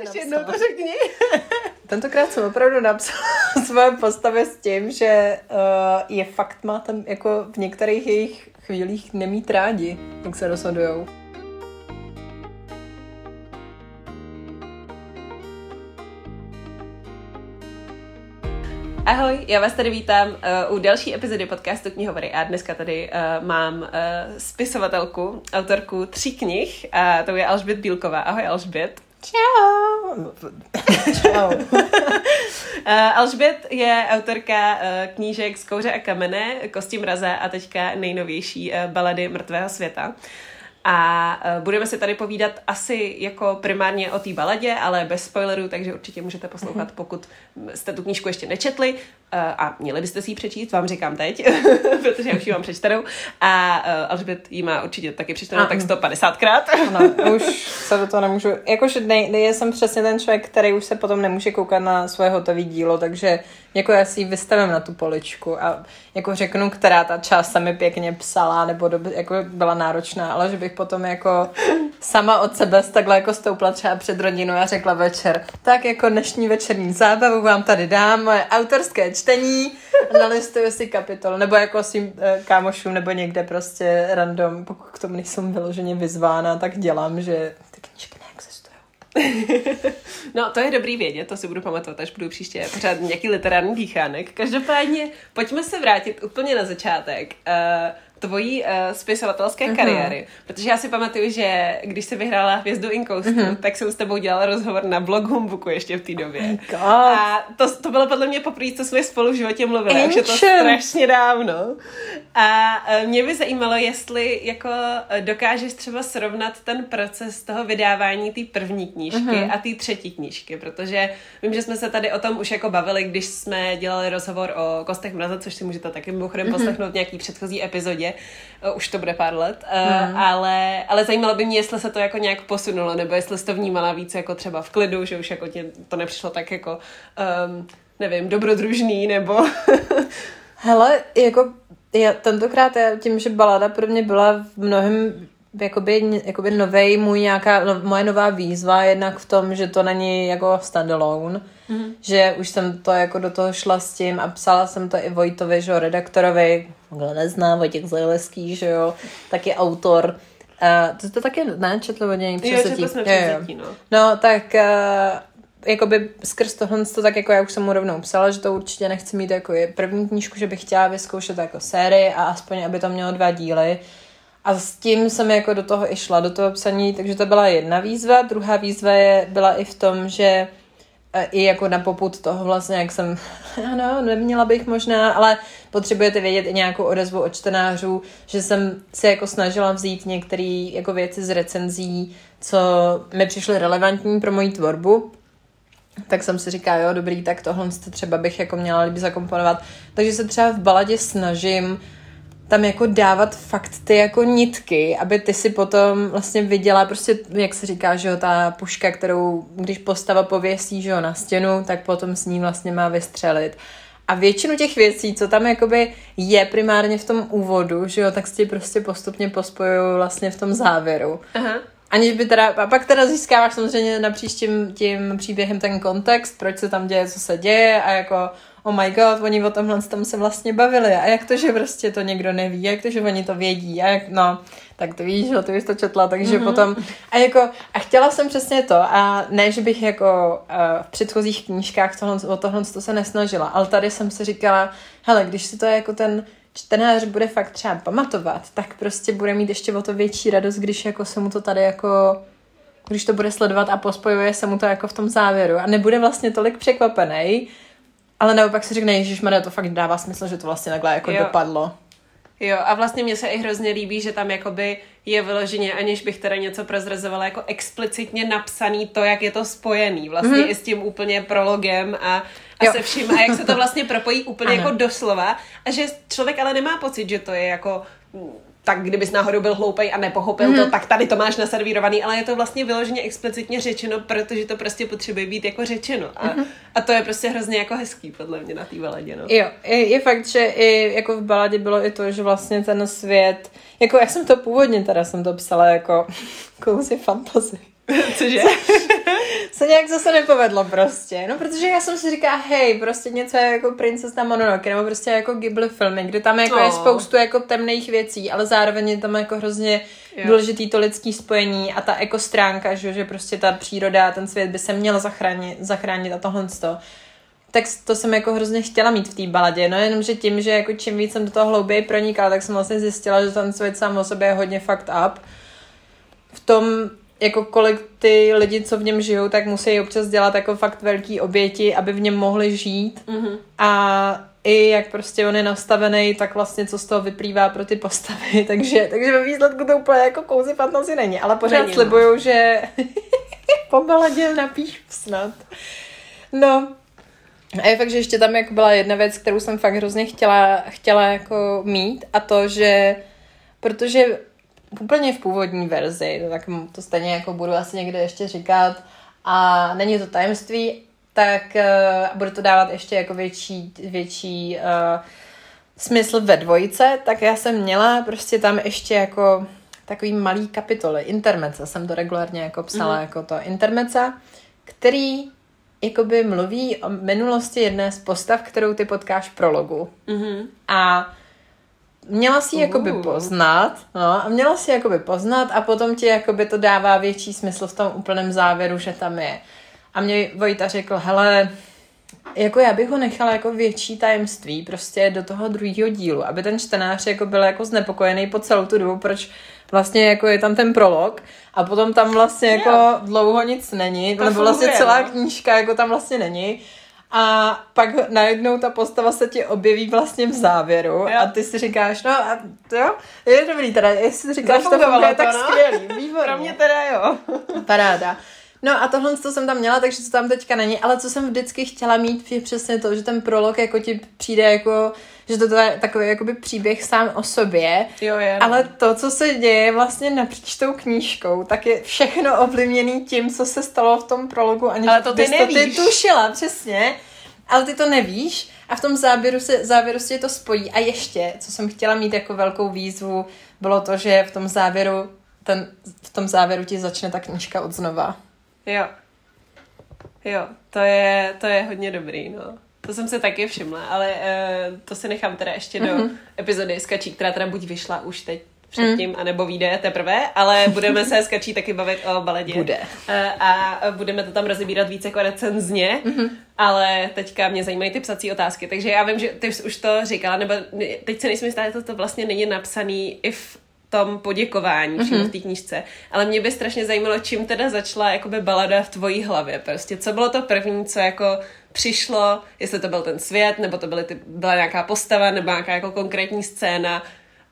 Ještě jednou to řekni. Tentokrát jsem opravdu napsala svoje postavy s tím, že uh, je fakt má tam jako v některých jejich chvílích nemít rádi, jak se rozhodujou. Ahoj, já vás tady vítám uh, u další epizody podcastu Knihovory a dneska tady uh, mám uh, spisovatelku, autorku tří knih a to je Alžbět Bílková. Ahoj Alžbět. Čau. Čau. uh, Alžbět je autorka uh, knížek Z kouře a kamene, Kosti mraze a teďka nejnovější uh, balady mrtvého světa. A uh, budeme si tady povídat asi jako primárně o té baladě, ale bez spoilerů, takže určitě můžete poslouchat, mm-hmm. pokud jste tu knížku ještě nečetli uh, a měli byste si ji přečíst, vám říkám teď, protože já už ji mám přečtenou. A Alžbět ji má určitě taky přečtenou, tak 150krát. ano, už se do toho nemůžu, jakože ne, jsem přesně ten člověk, který už se potom nemůže koukat na svoje hotové dílo, takže jako já si ji vystavím na tu poličku a jako řeknu, která ta část se mi pěkně psala, nebo doby, jako byla náročná, ale že bych potom jako sama od sebe takhle jako stoupla třeba před rodinou a řekla večer, tak jako dnešní večerní zábavu vám tady dám, moje autorské čtení, nalistuju si kapitol, nebo jako svým e, kámošům, nebo někde prostě random, pokud k tomu nejsem vyloženě vyzvána, tak dělám, že. no, to je dobrý vědět, to si budu pamatovat, až budu příště pořád nějaký literární dýchánek. Každopádně, pojďme se vrátit úplně na začátek. Uh, tvojí uh, spisovatelské uh-huh. kariéry. Protože já si pamatuju, že když se vyhrála Hvězdu Inkoustu, uh-huh. tak jsem s tebou dělala rozhovor na blog Humbooku ještě v té době. Oh a to, to bylo podle mě poprvé, co jsme spolu v životě mluvili. Už je to strašně dávno. A uh, mě by zajímalo, jestli jako dokážeš třeba srovnat ten proces toho vydávání té první knížky uh-huh. a té třetí knížky, protože vím, že jsme se tady o tom už jako bavili, když jsme dělali rozhovor o Kostech mraze, což si můžete taky mimochodem uh-huh. poslechnout v nějaký předchozí epizodě, uh, už to bude pár let, mm. ale, ale zajímalo by mě, jestli se to jako nějak posunulo, nebo jestli jsi to vnímala víc jako třeba v klidu, že už jako tě to nepřišlo tak jako, um, nevím, dobrodružný, nebo... Hele, jako já tentokrát já tím, že balada pro mě byla v mnohem jakoby, jakoby novej můj nějaká, no, moje nová výzva, jednak v tom, že to není jako standalone, mm-hmm. že už jsem to jako do toho šla s tím a psala jsem to i Vojtovi, že jo, redaktorovi, kdo nezná, Vojtěch Zajleský, že jo, taky autor. Uh, to jste taky, ne, četli od něj převzetí? Jo, jsme převzetí, no. No, tak uh, jakoby skrz tohle to tak jako já už jsem mu rovnou psala, že to určitě nechci mít jako je první knížku, že bych chtěla vyzkoušet jako sérii a aspoň, aby to mělo dva díly. A s tím jsem jako do toho i šla, do toho psaní, takže to byla jedna výzva. Druhá výzva je, byla i v tom, že i jako na poput toho vlastně, jak jsem, ano, neměla bych možná, ale potřebujete vědět i nějakou odezvu od čtenářů, že jsem se jako snažila vzít některé jako věci z recenzí, co mi přišly relevantní pro moji tvorbu, tak jsem si říkala, jo, dobrý, tak tohle třeba bych jako měla líbit zakomponovat. Takže se třeba v baladě snažím tam jako dávat fakt ty jako nitky, aby ty si potom vlastně viděla prostě, jak se říká, že jo, ta puška, kterou když postava pověsí, že jo, na stěnu, tak potom s ní vlastně má vystřelit. A většinu těch věcí, co tam jakoby je primárně v tom úvodu, že jo, tak si prostě postupně pospojují vlastně v tom závěru. Aha. Aniž by teda, a pak teda získáváš samozřejmě na příštím tím příběhem ten kontext, proč se tam děje, co se děje a jako oh my god, oni o tomhle tam se vlastně bavili a jak to, že prostě to někdo neví, jak to, že oni to vědí a jak, no, tak to víš, že ty jsi to četla, takže mm-hmm. potom, a jako, a chtěla jsem přesně to a ne, že bych jako uh, v předchozích knížkách tohle, o tohle to se nesnažila, ale tady jsem si říkala, hele, když si to jako ten čtenář bude fakt třeba pamatovat, tak prostě bude mít ještě o to větší radost, když jako se mu to tady jako když to bude sledovat a pospojuje se mu to jako v tom závěru a nebude vlastně tolik překvapený, ale naopak si řekne, že to fakt dává smysl, že to vlastně takhle jako jo. dopadlo. Jo, a vlastně mně se i hrozně líbí, že tam jakoby je vyloženě, aniž bych teda něco prozrazovala, jako explicitně napsaný to, jak je to spojený, vlastně mm-hmm. i s tím úplně prologem a, a se vším, a jak se to vlastně propojí úplně ano. jako doslova a že člověk ale nemá pocit, že to je jako tak kdybys náhodou byl hloupej a nepochopil mm. to, mhm. tak tady to máš naservírovaný, ale je to vlastně vyloženě explicitně řečeno, protože to prostě potřebuje být jako řečeno. A, mm. a to je prostě hrozně jako hezký, podle mě, na té baladě. No. Jo, je, je fakt, že i jako v baladě bylo i to, že vlastně ten svět, jako jak jsem to původně teda jsem to psala jako cozy fantasy. Cože? nějak zase nepovedlo prostě. No, protože já jsem si říkala, hej, prostě něco jako Princesa Mononoke, nebo prostě jako Ghibli filmy, kde tam jako oh. je spoustu jako temných věcí, ale zároveň je tam jako hrozně jo. důležitý to lidský spojení a ta jako stránka, že, že prostě ta příroda a ten svět by se měla zachránit, zachránit a tohle to tak to jsem jako hrozně chtěla mít v té baladě, no jenom, že tím, že jako čím víc jsem do toho hlouběji pronikala, tak jsem vlastně zjistila, že ten svět sám o sobě je hodně fucked up. V tom, jako kolik ty lidi, co v něm žijou, tak musí občas dělat jako fakt velký oběti, aby v něm mohli žít. Mm-hmm. A i jak prostě on je nastavený, tak vlastně co z toho vyplývá pro ty postavy. takže, takže ve výsledku to úplně jako kouzy fantasy není. Ale pořád není, no. slibuju, že po baladě napíšu snad. No, a je fakt, že ještě tam jako byla jedna věc, kterou jsem fakt hrozně chtěla, chtěla jako mít a to, že protože úplně v původní verzi, tak to stejně jako budu asi někde ještě říkat a není to tajemství, tak uh, bude to dávat ještě jako větší, větší uh, smysl ve dvojice, tak já jsem měla prostě tam ještě jako takový malý kapitoly, intermece, jsem to regulárně jako psala mm-hmm. jako to intermece, který jakoby mluví o minulosti jedné z postav, kterou ty potkáš v prologu. Mm-hmm. A měla si uh. jakoby poznat, no, a měla si jakoby poznat a potom ti jakoby to dává větší smysl v tom úplném závěru, že tam je. A mě Vojta řekl, hele, jako já bych ho nechala jako větší tajemství prostě do toho druhého dílu, aby ten čtenář jako byl jako znepokojený po celou tu dobu, proč vlastně jako je tam ten prolog a potom tam vlastně jako jo. dlouho nic není, to nebo vlastně celá no. knížka jako tam vlastně není. A pak najednou ta postava se ti objeví vlastně v závěru jo. a ty si říkáš, no a to jo, je dobrý teda, jestli si říkáš, že to funguje, tak no? skvělý, výborně. Pro mě teda jo. Paráda. No a tohle to jsem tam měla, takže to tam teďka není, ale co jsem vždycky chtěla mít je přesně to, že ten prolog jako ti přijde jako, že to je takový jakoby příběh sám o sobě, jo, je, no. ale to, co se děje vlastně napříč tou knížkou, tak je všechno ovlivněný tím, co se stalo v tom prologu, aniž ale to ty nevíš. to ty tušila, přesně, ale ty to nevíš a v tom záběru se, závěru se to spojí a ještě, co jsem chtěla mít jako velkou výzvu, bylo to, že v tom závěru ten, v tom závěru ti začne ta knížka od znova. Jo. Jo, to je, to je hodně dobrý, no. To jsem se taky všimla, ale uh, to si nechám teda ještě mm-hmm. do mhm. epizody Skačí, která teda buď vyšla už teď předtím, mm. anebo vyjde teprve, ale budeme se Skačí taky bavit o baledě. Bude. Uh, a budeme to tam rozebírat více jako recenzně, mm-hmm. ale teďka mě zajímají ty psací otázky, takže já vím, že ty už to říkala, nebo teď se nejsem jistá, že to, to vlastně není napsaný i v tom poděkování mm-hmm. v té knížce. Ale mě by strašně zajímalo, čím teda začala jakoby balada v tvojí hlavě. Prostě co bylo to první, co jako přišlo, jestli to byl ten svět, nebo to byly ty, byla nějaká postava, nebo nějaká jako konkrétní scéna,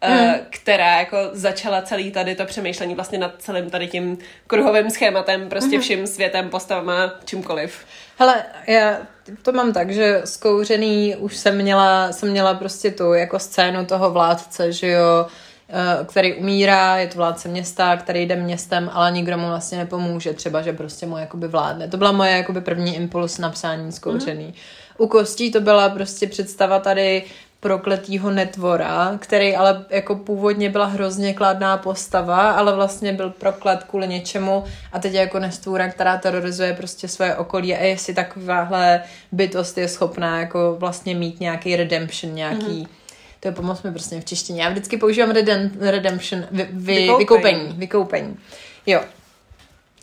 mm. která jako začala celý tady to přemýšlení vlastně nad celým tady tím kruhovým schématem, prostě mm. vším světem, postavama, čímkoliv. Hele, já to mám tak, že zkouřený už jsem měla, jsem měla prostě tu jako scénu toho vládce, že jo, který umírá, je to vládce města, který jde městem, ale nikdo mu vlastně nepomůže, třeba, že prostě mu jakoby vládne. To byla moje jakoby první impuls napsání zkouřený. Mm. U kostí to byla prostě představa tady prokletýho netvora, který ale jako původně byla hrozně kladná postava, ale vlastně byl proklet kvůli něčemu a teď je jako nestvůra, která terorizuje prostě svoje okolí a jestli takováhle bytost je schopná jako vlastně mít nějaký redemption, nějaký mm-hmm to je pomoc mi prostě v češtině. Já vždycky používám redem, redemption, vy, vy, vykoupení. vykoupení. Vykoupení. Jo.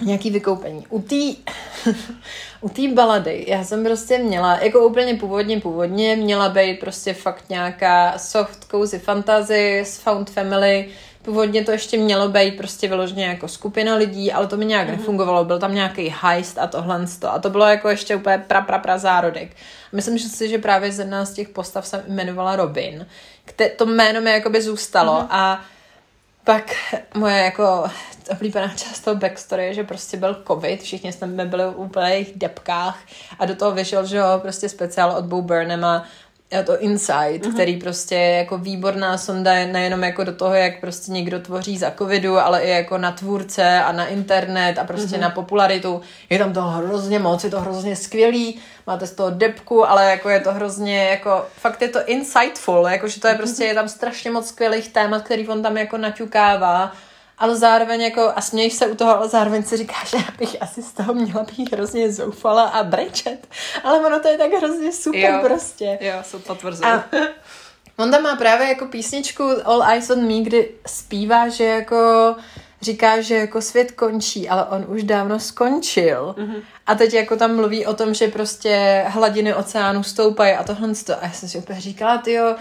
Nějaký vykoupení. U té u té balady já jsem prostě měla, jako úplně původně původně, měla být prostě fakt nějaká soft cozy fantasy s found family, Původně to ještě mělo být prostě vyloženě jako skupina lidí, ale to mi nějak mm-hmm. nefungovalo. Byl tam nějaký heist a tohle. A to bylo jako ještě úplně pra, pra, pra zárodek. Myslím že si, že právě z jedna z těch postav se jmenovala Robin. Kte- to jméno mi jakoby zůstalo mm-hmm. a pak moje jako oblíbená část toho backstory je, že prostě byl covid, všichni jsme byli v úplných depkách a do toho vyšel, že jo, prostě speciál od Bo Burnhama to Insight, mm-hmm. který prostě je jako výborná sonda nejenom jako do toho, jak prostě někdo tvoří za covidu, ale i jako na tvůrce a na internet a prostě mm-hmm. na popularitu. Je tam toho hrozně moc, je to hrozně skvělý, máte z toho depku, ale jako je to hrozně jako, fakt je to insightful, jakože to je prostě, je tam strašně moc skvělých témat, který on tam jako naťukává ale zároveň jako, a směješ se u toho, ale zároveň si říkáš, že bych asi z toho měla být hrozně zoufala a brečet. Ale ono to je tak hrozně super jo, prostě. Jo, jsou potvrzené. A on tam má právě jako písničku All Eyes on Me, kdy zpívá, že jako říká, že jako svět končí, ale on už dávno skončil. Mm-hmm. A teď jako tam mluví o tom, že prostě hladiny oceánu stoupají a tohle. A já jsem si úplně říkala, ty jo,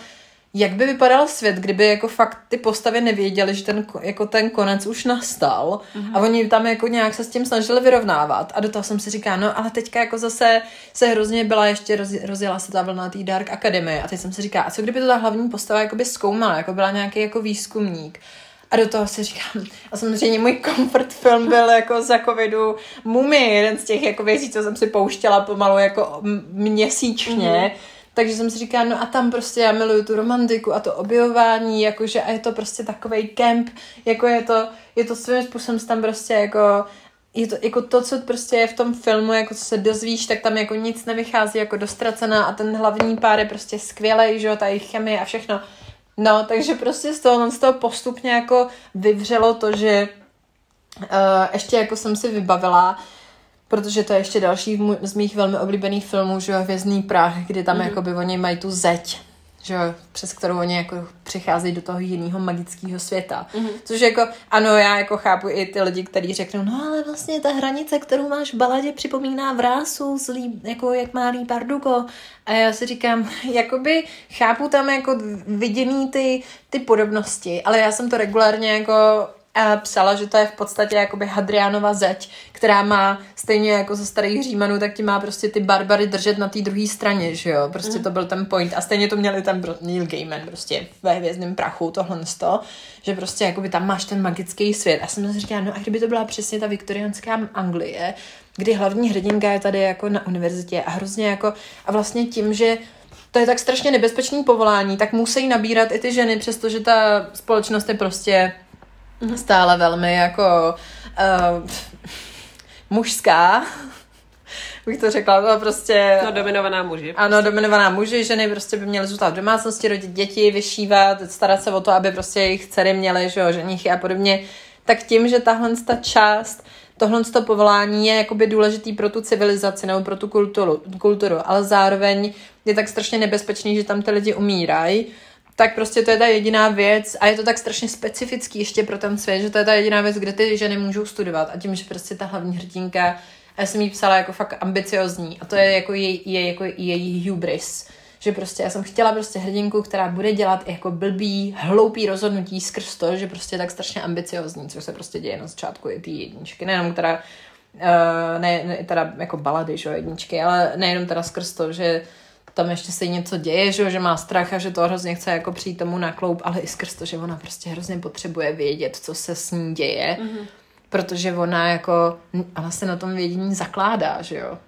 jak by vypadal svět, kdyby jako fakt ty postavy nevěděly, že ten, jako ten konec už nastal mm-hmm. a oni tam jako nějak se s tím snažili vyrovnávat a do toho jsem si říkala, no ale teďka jako zase se hrozně byla ještě, roz, rozjela se ta vlna té Dark Academy. A teď jsem si říkala, a co kdyby to ta hlavní postava jako by zkoumala, jako byla nějaký jako výzkumník? A do toho si říkám, a samozřejmě můj comfort film byl jako za covidu Mumie, jeden z těch jako věcí, co jsem si pouštěla pomalu jako měsíčně, mm-hmm takže jsem si říkala, no a tam prostě já miluju tu romantiku a to objevování, jakože a je to prostě takový kemp, jako je to, je to svým způsobem tam prostě jako je to jako to, co prostě je v tom filmu, jako co se dozvíš, tak tam jako nic nevychází jako dostracená a ten hlavní pár je prostě skvělý, že jo, ta jejich chemie a všechno. No, takže prostě z toho, z toho postupně jako vyvřelo to, že uh, ještě jako jsem si vybavila, protože to je ještě další z mých velmi oblíbených filmů, že jo, Hvězdný prach, kdy tam mm-hmm. jakoby oni mají tu zeď, že jo, přes kterou oni jako přicházejí do toho jiného magického světa. Mm-hmm. Což jako, ano, já jako chápu i ty lidi, kteří řeknou, no ale vlastně ta hranice, kterou máš v baladě, připomíná vrásu, zlý, jako jak má líp Bardugo. A já si říkám, jakoby chápu tam jako viděný ty, ty podobnosti, ale já jsem to regulárně jako psala, že to je v podstatě jakoby Hadrianova zeď, která má stejně jako ze starých Římanů, tak ti má prostě ty barbary držet na té druhé straně, že jo? Prostě mm. to byl ten point. A stejně to měli ten Neil Gaiman prostě ve hvězdném prachu, tohle to, že prostě jakoby tam máš ten magický svět. A jsem si říkala, no a kdyby to byla přesně ta viktoriánská Anglie, kdy hlavní hrdinka je tady jako na univerzitě a hrozně jako, a vlastně tím, že to je tak strašně nebezpečný povolání, tak musí nabírat i ty ženy, přestože ta společnost je prostě mm-hmm. stále velmi jako uh, mužská, bych to řekla, to prostě... No, dominovaná muži. Prostě. Ano, dominovaná muži, ženy prostě by měly zůstat v domácnosti, rodit děti, vyšívat, starat se o to, aby prostě jejich dcery měly, že jo, ženichy a podobně. Tak tím, že tahle ta část, tohle to povolání je jakoby důležitý pro tu civilizaci nebo pro tu kulturu, kulturu, ale zároveň je tak strašně nebezpečný, že tam ty lidi umírají, tak prostě to je ta jediná věc a je to tak strašně specifický ještě pro ten svět, že to je ta jediná věc, kde ty ženy můžou studovat. A tím, že prostě ta hlavní hrdinka, já jsem jí psala jako fakt ambiciozní a to je jako jej, je jako její hubris, že prostě já jsem chtěla prostě hrdinku, která bude dělat jako blbý, hloupý rozhodnutí skrz to, že prostě je tak strašně ambiciozní, což se prostě děje na začátku i ty jedničky, nejenom teda uh, ne, ne, teda jako balady, že jedničky, ale nejenom teda skrz to, že tam ještě se něco děje, že, že má strach a že to hrozně chce jako přijít tomu na kloup, ale i skrz to, že ona prostě hrozně potřebuje vědět, co se s ní děje, mm-hmm. protože ona jako, a vlastně na tom vědění zakládá, že jo.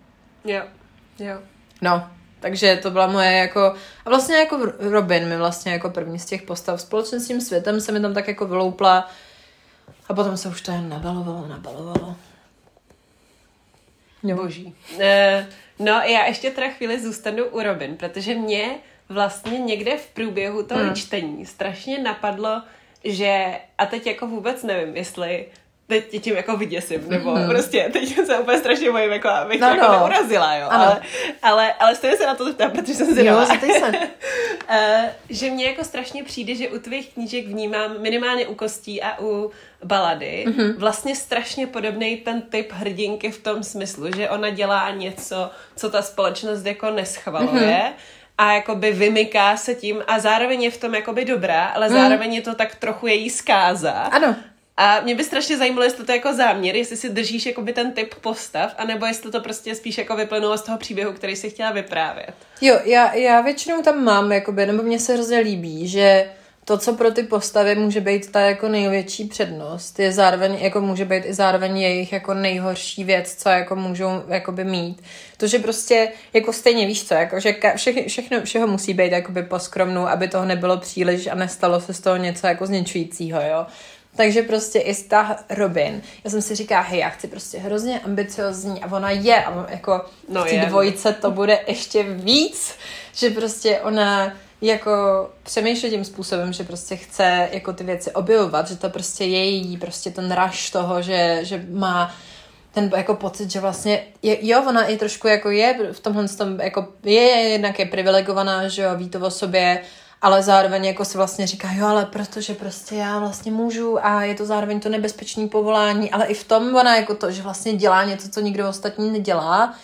Jo, jo. No, takže to byla moje jako, a vlastně jako Robin mi vlastně jako první z těch postav společně s tím světem se mi tam tak jako vyloupla a potom se už to jen nabalovalo, nabalovalo. Jo. Boží. Uh, No, já ještě teda chvíli zůstanu u Robin, protože mě vlastně někde v průběhu toho hmm. čtení strašně napadlo, že, a teď jako vůbec nevím, jestli teď tě tím jako vyděsím, nebo mm. prostě teď se úplně strašně bojím, jako abych no, jako no. neurazila, jo, ale, ale, ale stejně se na to zeptám, protože jsem si Jo, se. uh, že mě jako strašně přijde, že u tvých knížek vnímám minimálně u kostí a u balady mm-hmm. vlastně strašně podobný ten typ hrdinky v tom smyslu, že ona dělá něco, co ta společnost jako neschvaluje, mm-hmm a jakoby vymyká se tím a zároveň je v tom jakoby dobrá, ale mm. zároveň je to tak trochu její zkáza. Ano. A mě by strašně zajímalo, jestli to je jako záměr, jestli si držíš jakoby ten typ postav, anebo jestli to prostě spíš jako vyplynulo z toho příběhu, který si chtěla vyprávět. Jo, já, já většinou tam mám, jakoby, nebo mně se hrozně líbí, že to, co pro ty postavy může být ta jako největší přednost, je zároveň, jako může být i zároveň jejich jako nejhorší věc, co jako můžou jakoby mít. To, že prostě jako stejně víš co, jako, že vše, všechno, všeho musí být jakoby poskromnou, aby toho nebylo příliš a nestalo se z toho něco jako zničujícího, jo. Takže prostě i ta Robin, já jsem si říká, hej, já chci prostě hrozně ambiciozní a ona je a jako no v té dvojice to bude ještě víc, že prostě ona jako přemýšlet tím způsobem, že prostě chce jako ty věci objevovat, že to prostě je její, prostě ten raš toho, že, že má ten jako pocit, že vlastně, je, jo, ona i trošku jako je v tomhle tom, jako je jednak je privilegovaná, že jo, ví to o sobě, ale zároveň jako si vlastně říká, jo, ale protože prostě já vlastně můžu a je to zároveň to nebezpečné povolání, ale i v tom ona jako to, že vlastně dělá něco, co nikdo ostatní nedělá,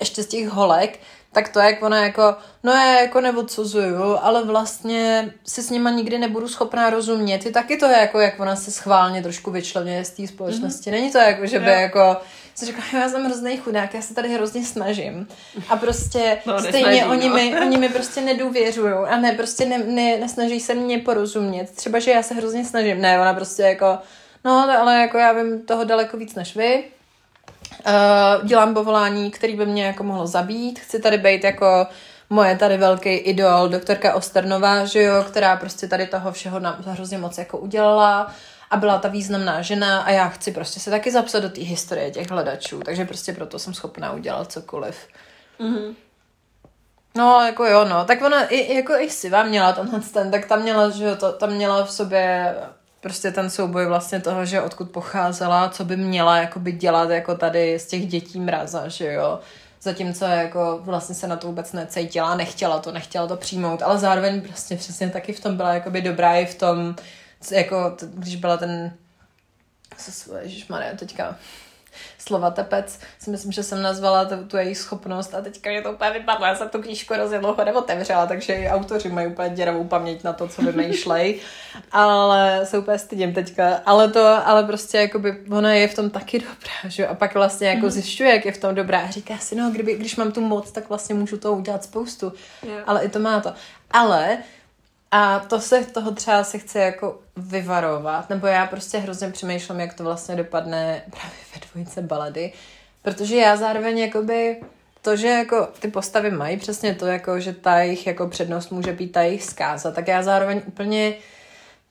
ještě z těch holek, tak to, jak ona jako, no já jako neodsuzuju, ale vlastně si s nima nikdy nebudu schopná rozumět. I taky to je jako, jak ona se schválně trošku vyčlenuje z té společnosti. Mm-hmm. Není to jako, že by jo. jako si říká, já jsem hrozný chudák, já se tady hrozně snažím. A prostě no, stejně nesnaží, oni, no. mi, oni mi prostě nedůvěřují a ne, prostě ne, ne, nesnaží se mě porozumět. Třeba, že já se hrozně snažím. Ne, ona prostě jako, no ale jako já vím toho daleko víc než vy Uh, dělám povolání, který by mě jako mohlo zabít. Chci tady být jako moje tady velký idol, doktorka Osternová, že jo, která prostě tady toho všeho nám hrozně moc jako udělala a byla ta významná žena a já chci prostě se taky zapsat do té historie těch hledačů, takže prostě proto jsem schopná udělat cokoliv. Mm-hmm. No, jako jo, no. Tak ona, i, jako i Siva měla tenhle ten, tak tam měla, že jo, to, tam měla v sobě prostě ten souboj vlastně toho, že odkud pocházela, co by měla jakoby dělat jako tady z těch dětí mraza, že jo. Zatímco jako vlastně se na to vůbec necítila, nechtěla to, nechtěla to přijmout, ale zároveň prostě přesně taky v tom byla jakoby dobrá i v tom, jako když byla ten, ježišmarja, teďka slova tepec, si myslím, že jsem nazvala tu, tu její schopnost a teďka mě to úplně vypadlo. Já jsem tu knížku hrozně dlouho neotevřela, takže i autoři mají úplně děravou paměť na to, co vymýšlej. ale se úplně stydím teďka. Ale to, ale prostě jakoby ona je v tom taky dobrá, že A pak vlastně jako mm. zjišťuje, jak je v tom dobrá a říká si, no, kdyby, když mám tu moc, tak vlastně můžu to udělat spoustu. Yeah. Ale i to má to. Ale a to se toho třeba se chce jako vyvarovat, nebo já prostě hrozně přemýšlím, jak to vlastně dopadne právě ve dvojice balady, protože já zároveň jakoby to, že jako ty postavy mají přesně to, jako, že ta jejich jako přednost může být ta jejich zkáza, tak já zároveň úplně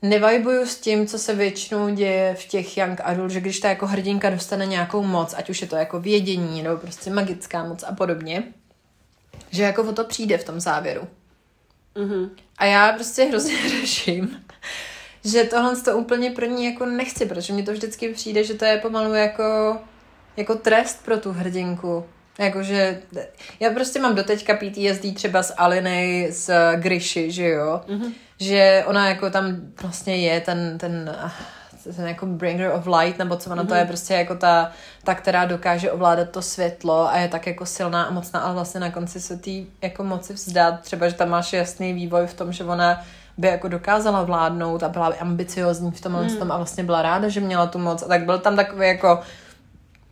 nevajbuju s tím, co se většinou děje v těch young adult, že když ta jako hrdinka dostane nějakou moc, ať už je to jako vědění, nebo prostě magická moc a podobně, že jako o to přijde v tom závěru. Mm-hmm. A já prostě hrozně řeším, že tohle to úplně pro ní jako nechci, protože mi to vždycky přijde, že to je pomalu jako, jako trest pro tu hrdinku. Jakože, já prostě mám doteďka PTSD třeba z Aliny, z Grishy, že jo? Mm-hmm. Že ona jako tam vlastně je ten, ten ten jako bringer of light, nebo co ono mm-hmm. to je mhm. prostě jako ta, ta, která dokáže ovládat to světlo a je tak jako silná a mocná, ale vlastně na konci se tý jako moci vzdát. Třeba, že tam máš jasný vývoj v tom, že ona by jako dokázala vládnout a byla by ambiciozní v tomhle mm. tom a vlastně byla ráda, že měla tu moc. A tak byl tam takový jako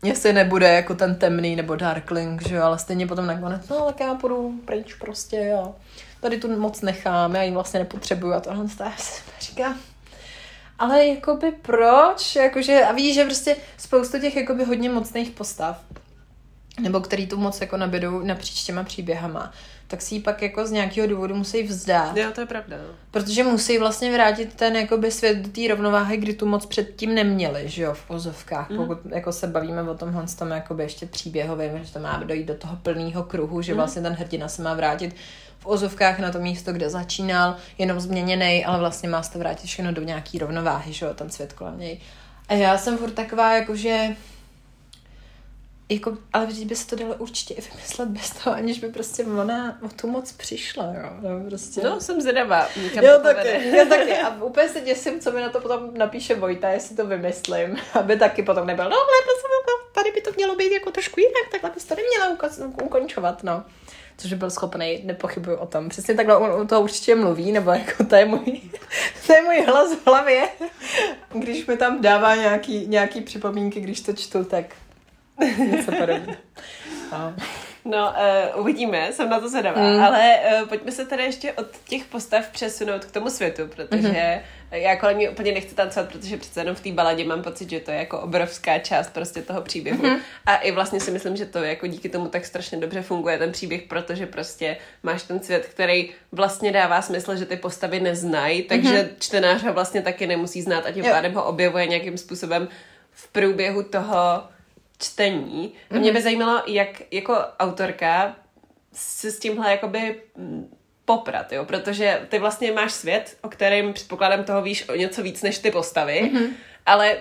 jestli nebude jako ten temný nebo Darkling, že jo, ale stejně potom nakonec, no tak já půjdu pryč prostě, jo. Tady tu moc nechám, já ji vlastně nepotřebuju a tohle já si říkám, ale jakoby proč? Jakože, a víš, že prostě spoustu těch jakoby hodně mocných postav, nebo který tu moc jako nabídou napříč těma příběhama, tak si ji pak jako z nějakého důvodu musí vzdát. Jo, to je pravda. No. Protože musí vlastně vrátit ten jakoby svět do té rovnováhy, kdy tu moc předtím neměli, že jo, v ozovkách. Mm. Pokud jako se bavíme o tomhle tom jakoby ještě příběhovým, že to má dojít do toho plného kruhu, že mm. vlastně ten hrdina se má vrátit ozovkách na to místo, kde začínal, jenom změněný, ale vlastně má se to vrátit všechno do nějaký rovnováhy, že jo, ten svět kolem něj. A já jsem furt taková, jakože jako, ale vždyť by se to dalo určitě i vymyslet bez toho, aniž by prostě ona o tu moc přišla, jo. No, prostě. no jsem zvědavá. Jo, taky, jo, taky. A úplně se děsím, co mi na to potom napíše Vojta, jestli to vymyslím, aby taky potom nebyl, no, ale tady by to mělo být jako trošku jinak, takhle bys to neměla ukončovat, no což byl schopný, nepochybuju o tom. Přesně takhle on to určitě mluví, nebo jako to je můj, to je můj hlas v hlavě. Když mi tam dává nějaký, nějaký připomínky, když to čtu, tak něco podobného. No. No, uh, uvidíme, jsem na to zvedavá. Mm. Ale uh, pojďme se tady ještě od těch postav přesunout k tomu světu, protože mm-hmm. já kolem mě úplně nechci tancovat, protože přece jenom v té baladě mám pocit, že to je jako obrovská část prostě toho příběhu. Mm-hmm. A i vlastně si myslím, že to jako díky tomu tak strašně dobře funguje ten příběh, protože prostě máš ten svět, který vlastně dává smysl, že ty postavy neznají, takže mm-hmm. čtenář ho vlastně taky nemusí znát a tím pádem ho objevuje nějakým způsobem v průběhu toho čtení. A mě by mhm. zajímalo, jak jako autorka se s tímhle jakoby mm, poprat, jo, protože ty vlastně máš svět, o kterém předpokládám toho víš o něco víc než ty postavy, mm-hmm. ale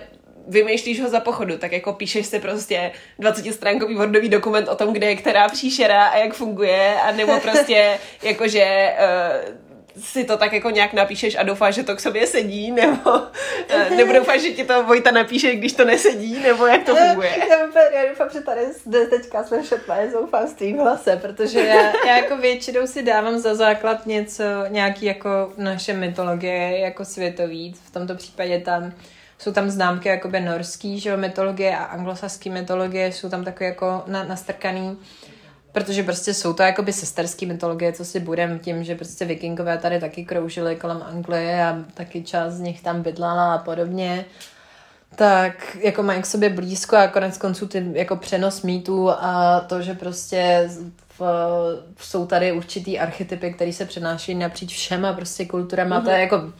vymýšlíš ho za pochodu, tak jako píšeš si prostě 20-stránkový wordový dokument o tom, kde je která příšera a jak funguje, a nebo prostě jakože uh, si to tak jako nějak napíšeš a doufáš, že to k sobě sedí, nebo, eh, nebo doufáš, že ti to Vojta napíše, když to nesedí, nebo jak to funguje? Já, já doufám, že tady teďka slyšet moje zoufalství v hlase, protože já, já jako většinou si dávám za základ něco, nějaký jako naše mytologie, jako světový, v tomto případě tam jsou tam známky jakoby norský, že mytologie a anglosaský mytologie jsou tam takové jako na, nastrkaný protože prostě jsou to jakoby sesterský mytologie, co si budem tím, že prostě vikingové tady taky kroužili kolem Anglie a taky část z nich tam bydlala a podobně tak jako mají k sobě blízko a konec konců ty jako přenos mýtů a to, že prostě v, jsou tady určitý archetypy, které se přenáší napříč všema prostě kulturama, mm-hmm. to je mhm. jako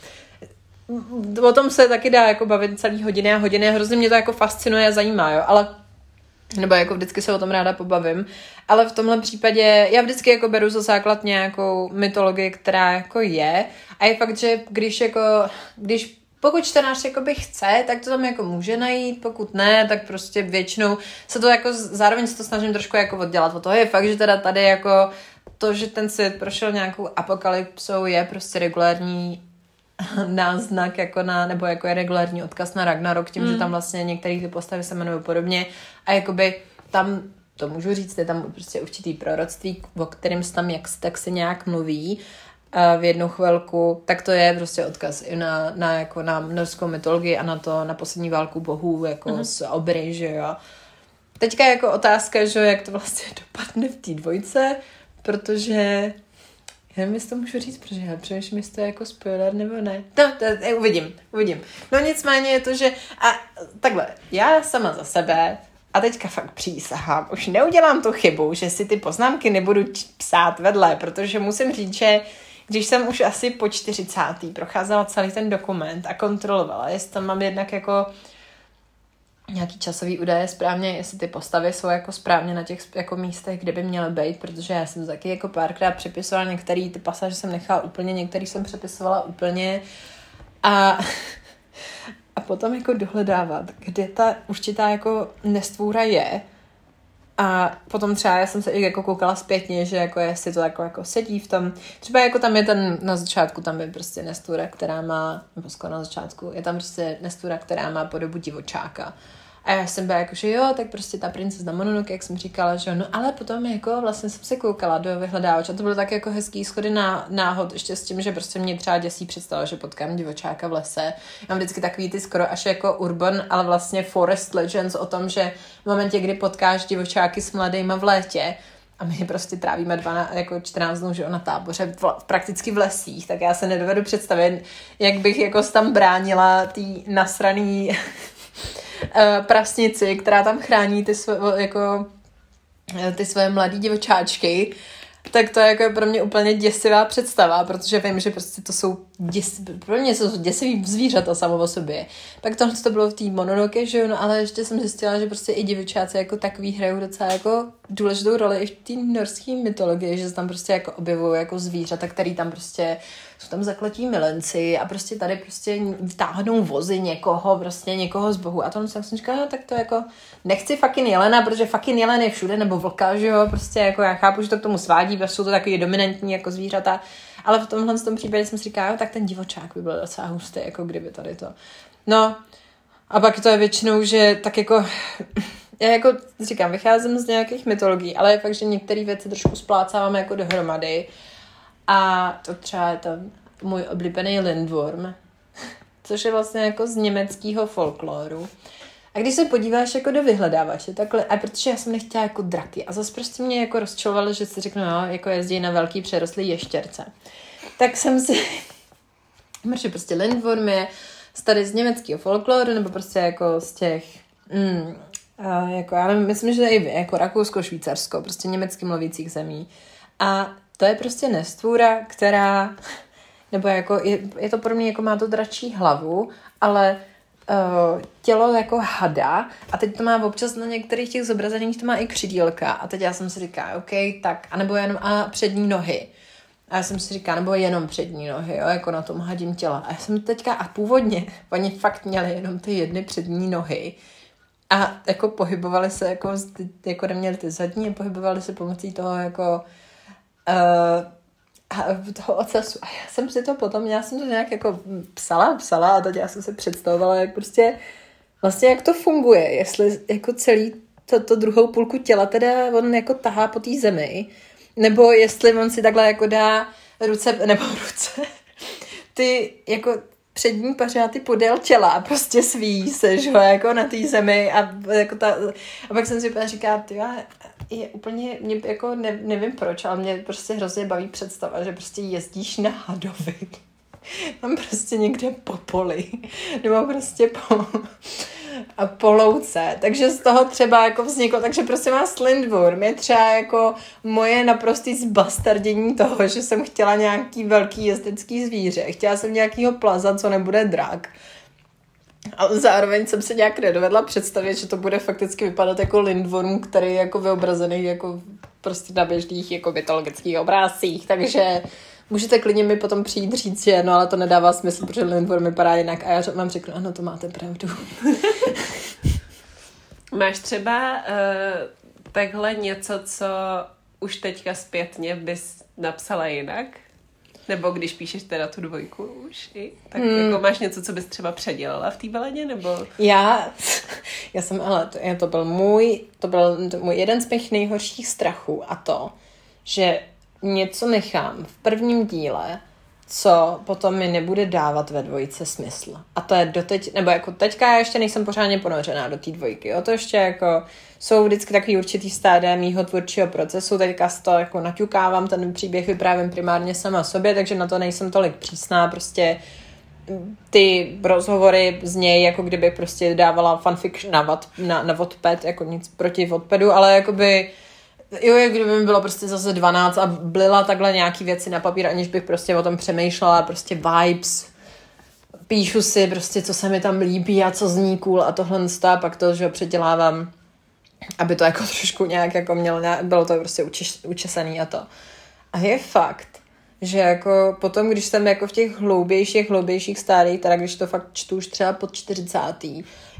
o tom se taky dá jako bavit celý hodiny a hodiny a hrozně mě to jako fascinuje a zajímá, jo, ale nebo jako vždycky se o tom ráda pobavím, ale v tomhle případě já vždycky jako beru za základ nějakou mytologii, která jako je. A je fakt, že když jako, když pokud čtenář by chce, tak to tam jako může najít, pokud ne, tak prostě většinou se to jako, zároveň se to snažím trošku jako oddělat od toho. Je fakt, že teda tady jako to, že ten svět prošel nějakou apokalypsou, je prostě regulární náznak jako na, nebo jako je regulární odkaz na Ragnarok, tím, mm. že tam vlastně některé ty postavy se jmenují podobně a jakoby tam to můžu říct, je tam prostě určitý proroctví, o kterém se tam jak, tak se nějak mluví v jednu chvilku, tak to je prostě odkaz i na, na, jako na norskou mytologii a na to, na poslední válku bohů, jako mm. z obry, že jo. Teďka jako otázka, že jak to vlastně dopadne v té dvojce, protože nevím, jestli to můžu říct, protože já přemýšlím, jestli to je jako spoiler nebo ne. No, to, to, uvidím, uvidím. No nicméně je to, že a takhle, já sama za sebe a teďka fakt přísahám, už neudělám tu chybu, že si ty poznámky nebudu psát vedle, protože musím říct, že když jsem už asi po 40. procházela celý ten dokument a kontrolovala, jestli tam mám jednak jako nějaký časový údaje správně, jestli ty postavy jsou jako správně na těch jako místech, kde by měly být, protože já jsem taky jako párkrát přepisovala některé ty pasáže jsem nechala úplně, některý jsem přepisovala úplně. A, a potom jako dohledávat, kde ta určitá jako nestvůra je, a potom třeba já jsem se i jako koukala zpětně, že jako jestli to jako, jako sedí v tom, třeba jako tam je ten, na začátku tam je prostě nestura, která má, nebo skoro na začátku, je tam prostě nestura, která má podobu divočáka. A já jsem byla jako, že jo, tak prostě ta princezna Mononoke, jak jsem říkala, že jo, no ale potom jako vlastně jsem se koukala do vyhledávače a to bylo tak jako hezký schody na náhod, ještě s tím, že prostě mě třeba děsí představa, že potkám divočáka v lese. Já mám vždycky takový ty skoro až jako urban, ale vlastně forest legends o tom, že v momentě, kdy potkáš divočáky s mladýma v létě, a my prostě trávíme dva, jako 14 dnů, že na táboře, v, prakticky v lesích, tak já se nedovedu představit, jak bych jako tam bránila tý nasraný uh, prasnici, která tam chrání ty, svo, jako, eh, ty svoje mladé divočáčky, tak to je jako pro mě úplně děsivá představa, protože vím, že prostě to jsou děs, pro mě jsou děsivý zvířata samo o sobě. Pak tohle to bylo v té mononoke, že jo, no ale ještě jsem zjistila, že prostě i divočáci jako takový hrajou docela jako důležitou roli i v té norské mytologii, že se tam prostě jako objevují jako zvířata, který tam prostě jsou tam zakletí milenci a prostě tady prostě vtáhnou vozy někoho, prostě někoho z bohu. A to jsem si říkala, no, tak to jako nechci fucking jelena, protože fucking jelen je všude, nebo vlka, že jo, prostě jako já chápu, že to k tomu svádí, jsou to takový dominantní jako zvířata, ale v tomhle tom případě jsem si říkala, tak ten divočák by byl docela hustý, jako kdyby tady to. No, a pak to je většinou, že tak jako, já jako říkám, vycházím z nějakých mytologií, ale je fakt, že některé věci trošku splácávám jako dohromady. A to třeba je to můj oblíbený Lindworm, což je vlastně jako z německého folkloru. A když se podíváš jako do vyhledávače, takhle, a protože já jsem nechtěla jako draky a zase prostě mě jako rozčilovalo, že si řeknu, no, jako jezdí na velký přerostlý ještěrce. Tak jsem si, protože prostě Lindworm je tady z německého folkloru, nebo prostě jako z těch, mm, a jako já nevím, myslím, že i jako Rakousko, Švýcarsko, prostě německy mluvících zemí. A to je prostě nestvůra, která, nebo jako, je, je to pro mě jako má to dračí hlavu, ale uh, tělo jako hada a teď to má občas na některých těch zobrazeních to má i křidílka a teď já jsem si říká, OK, tak, anebo jenom a přední nohy. A já jsem si říkala, nebo jenom přední nohy, jo, jako na tom hadím těla. A já jsem teďka, a původně, oni fakt měli jenom ty jedny přední nohy. A jako pohybovali se, jako, jako neměli ty zadní, pohybovali se pomocí toho, jako uh, a toho ocasu. A já jsem si to potom, já jsem to nějak jako psala, psala a teď já jsem se představovala, jak prostě vlastně jak to funguje, jestli jako celý to, to druhou půlku těla teda on jako tahá po té zemi, nebo jestli on si takhle jako dá ruce, nebo ruce, ty jako přední pařáty podél těla a prostě sví se, že jako na té zemi a jako ta, a pak jsem si říká, ty je úplně, mě jako ne, nevím proč, ale mě prostě hrozně baví představa, že prostě jezdíš na hadovi tam prostě někde po poli, nebo prostě po, a po louce. Takže z toho třeba jako vzniklo, takže prostě má Slindworm je třeba jako moje naprostý zbastardění toho, že jsem chtěla nějaký velký jezdecký zvíře. Chtěla jsem nějakýho plaza, co nebude drak. Ale zároveň jsem se nějak nedovedla představit, že to bude fakticky vypadat jako Lindworm, který je jako vyobrazený jako prostě na běžných jako mytologických obrázcích, takže můžete klidně mi potom přijít říct, že no ale to nedává smysl, protože Lindworm vypadá jinak a já vám řeknu, ano, to máte pravdu. Máš třeba uh, takhle něco, co už teďka zpětně bys napsala jinak? Nebo když píšeš teda tu dvojku už i, tak hmm. jako máš něco, co bys třeba předělala v té baladě, nebo? Já, já jsem, ale to, to byl můj, to byl můj jeden z mých nejhorších strachů a to, že něco nechám v prvním díle, co potom mi nebude dávat ve dvojice smysl. A to je doteď, nebo jako teďka já ještě nejsem pořádně ponořená do té dvojky, jo, to ještě jako jsou vždycky takový určitý stádé mýho tvůrčího procesu, teďka z to jako naťukávám, ten příběh vyprávím primárně sama sobě, takže na to nejsem tolik přísná, prostě ty rozhovory z něj, jako kdyby prostě dávala fanfiction na, vat, na, na Wattpad, jako nic proti Wattpadu, ale jakoby Jo, jak kdyby mi bylo prostě zase 12 a blila takhle nějaký věci na papír, aniž bych prostě o tom přemýšlela, prostě vibes, píšu si prostě, co se mi tam líbí a co zní cool a tohle a pak to, že předělávám, aby to jako trošku nějak jako mělo, nějak, bylo to prostě učeš, učesaný a to. A je fakt, že jako potom, když jsem jako v těch hloubějších, hloubějších stádiích, teda když to fakt čtu už třeba pod 40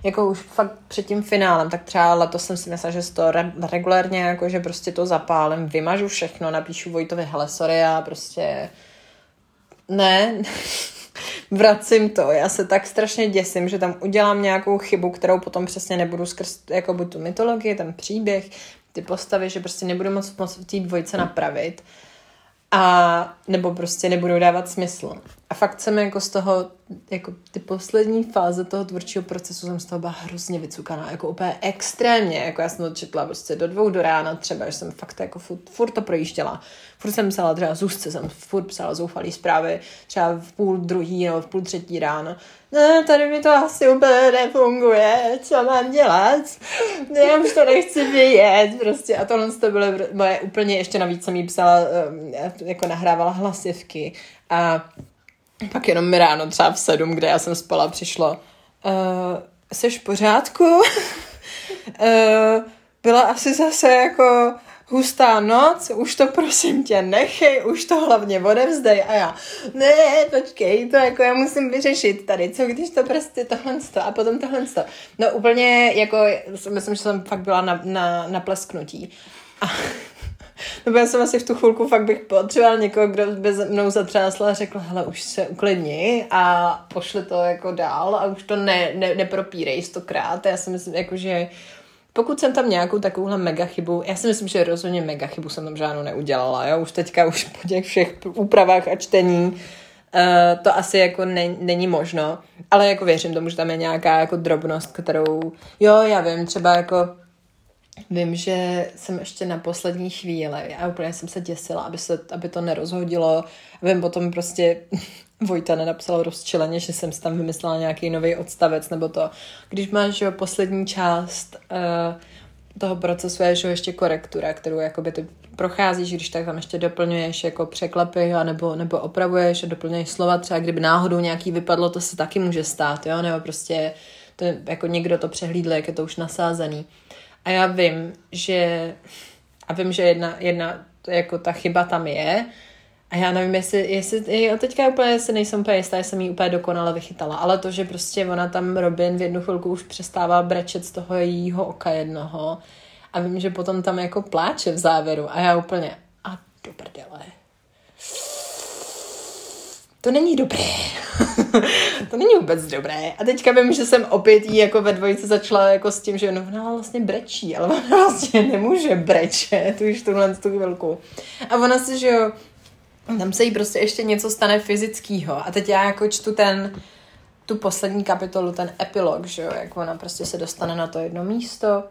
jako už fakt před tím finálem, tak třeba letos jsem si myslela, že to re- regulérně, jako že prostě to zapálem, vymažu všechno, napíšu Vojtovi, hele, sorry, já prostě ne, vracím to. Já se tak strašně děsím, že tam udělám nějakou chybu, kterou potom přesně nebudu skrz jako buď tu mytologii, ten příběh, ty postavy, že prostě nebudu moc, moc v té dvojce napravit a nebo prostě nebudou dávat smysl. A fakt jsem jako z toho, jako ty poslední fáze toho tvůrčího procesu jsem z toho byla hrozně vycukaná, jako úplně extrémně, jako já jsem to četla prostě do dvou do rána třeba, že jsem fakt jako furt, furt to projížděla. Furt jsem psala třeba zůstce, jsem furt psala zoufalý zprávy, třeba v půl druhý nebo v půl třetí ráno. No, tady mi to asi úplně nefunguje, co mám dělat? Já už to nechci vidět, prostě. A tohle to bylo moje úplně, ještě navíc jsem jí psala, eh, jako nahrávala hlasivky a pak jenom mi ráno třeba v sedm, kde já jsem spala, přišlo. Uh, jsi v pořádku? uh, byla asi zase jako hustá noc, už to prosím tě nechej, už to hlavně odevzdej a já, ne, počkej, to jako já musím vyřešit tady, co když to prostě tohle a potom tohle No úplně jako, myslím, že jsem fakt byla na, na, na plesknutí. A nebo já jsem asi v tu chvilku fakt bych potřeboval někoho, kdo by mnou zatřásl a řekl, hele, už se uklidni. A pošli to jako dál a už to ne, ne, nepropírej stokrát. Já si myslím, jako, že pokud jsem tam nějakou takovouhle mega chybu, já si myslím, že rozhodně mega chybu jsem tam žádnou neudělala, jo, už teďka už po těch všech úpravách a čtení Uh, to asi jako ne, není možno, ale jako věřím tomu, že tam je nějaká jako drobnost, kterou, jo, já vím, třeba jako Vím, že jsem ještě na poslední chvíli a úplně jsem se děsila, aby, se, aby to nerozhodilo. Vím, potom prostě Vojta nenapsal rozčileně, že jsem si tam vymyslela nějaký nový odstavec, nebo to, když máš že poslední část uh, toho procesu je, že ještě korektura, kterou jakoby ty procházíš, když tak tam ještě doplňuješ jako překlepy, nebo, nebo opravuješ a doplňuješ slova, třeba kdyby náhodou nějaký vypadlo, to se taky může stát, jo, nebo prostě to, jako někdo to přehlídl, jak je to už nasázený. A já vím, že a vím, že jedna, jedna jako ta chyba tam je, A já nevím, jestli, jestli jo, teďka úplně si nejsem úplně jistá, jsem ji úplně dokonale vychytala, ale to, že prostě ona tam Robin v jednu chvilku už přestává brečet z toho jejího oka jednoho a vím, že potom tam jako pláče v závěru. A já úplně, a do prdele. To není dobré. to není vůbec dobré. A teďka vím, že jsem opět jí jako ve dvojici začala jako s tím, že no, ona vlastně brečí, ale ona vlastně nemůže brečet už tuhle tu chvilku. A ona si, že jo, tam se jí prostě ještě něco stane fyzického. A teď já jako čtu ten, tu poslední kapitolu, ten epilog, že jo, jak ona prostě se dostane na to jedno místo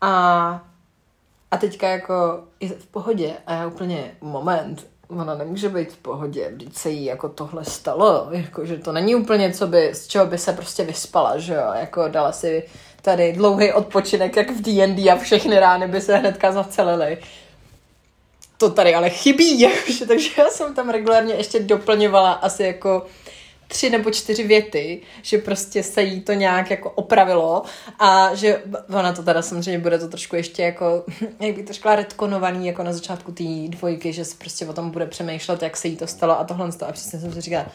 a, a teďka jako je v pohodě a já úplně, moment, ona nemůže být v pohodě, když se jí jako tohle stalo, jako, že to není úplně co by, z čeho by se prostě vyspala, že jo, jako dala si tady dlouhý odpočinek, jak v D&D a všechny rány by se hnedka zacelily. To tady ale chybí, jakože, takže já jsem tam regulárně ještě doplňovala asi jako tři nebo čtyři věty, že prostě se jí to nějak jako opravilo a že ona to teda samozřejmě bude to trošku ještě jako, jak bych to řekla, retkonovaný jako na začátku té dvojky, že se prostě o tom bude přemýšlet, jak se jí to stalo a tohle a přesně jsem si říkala,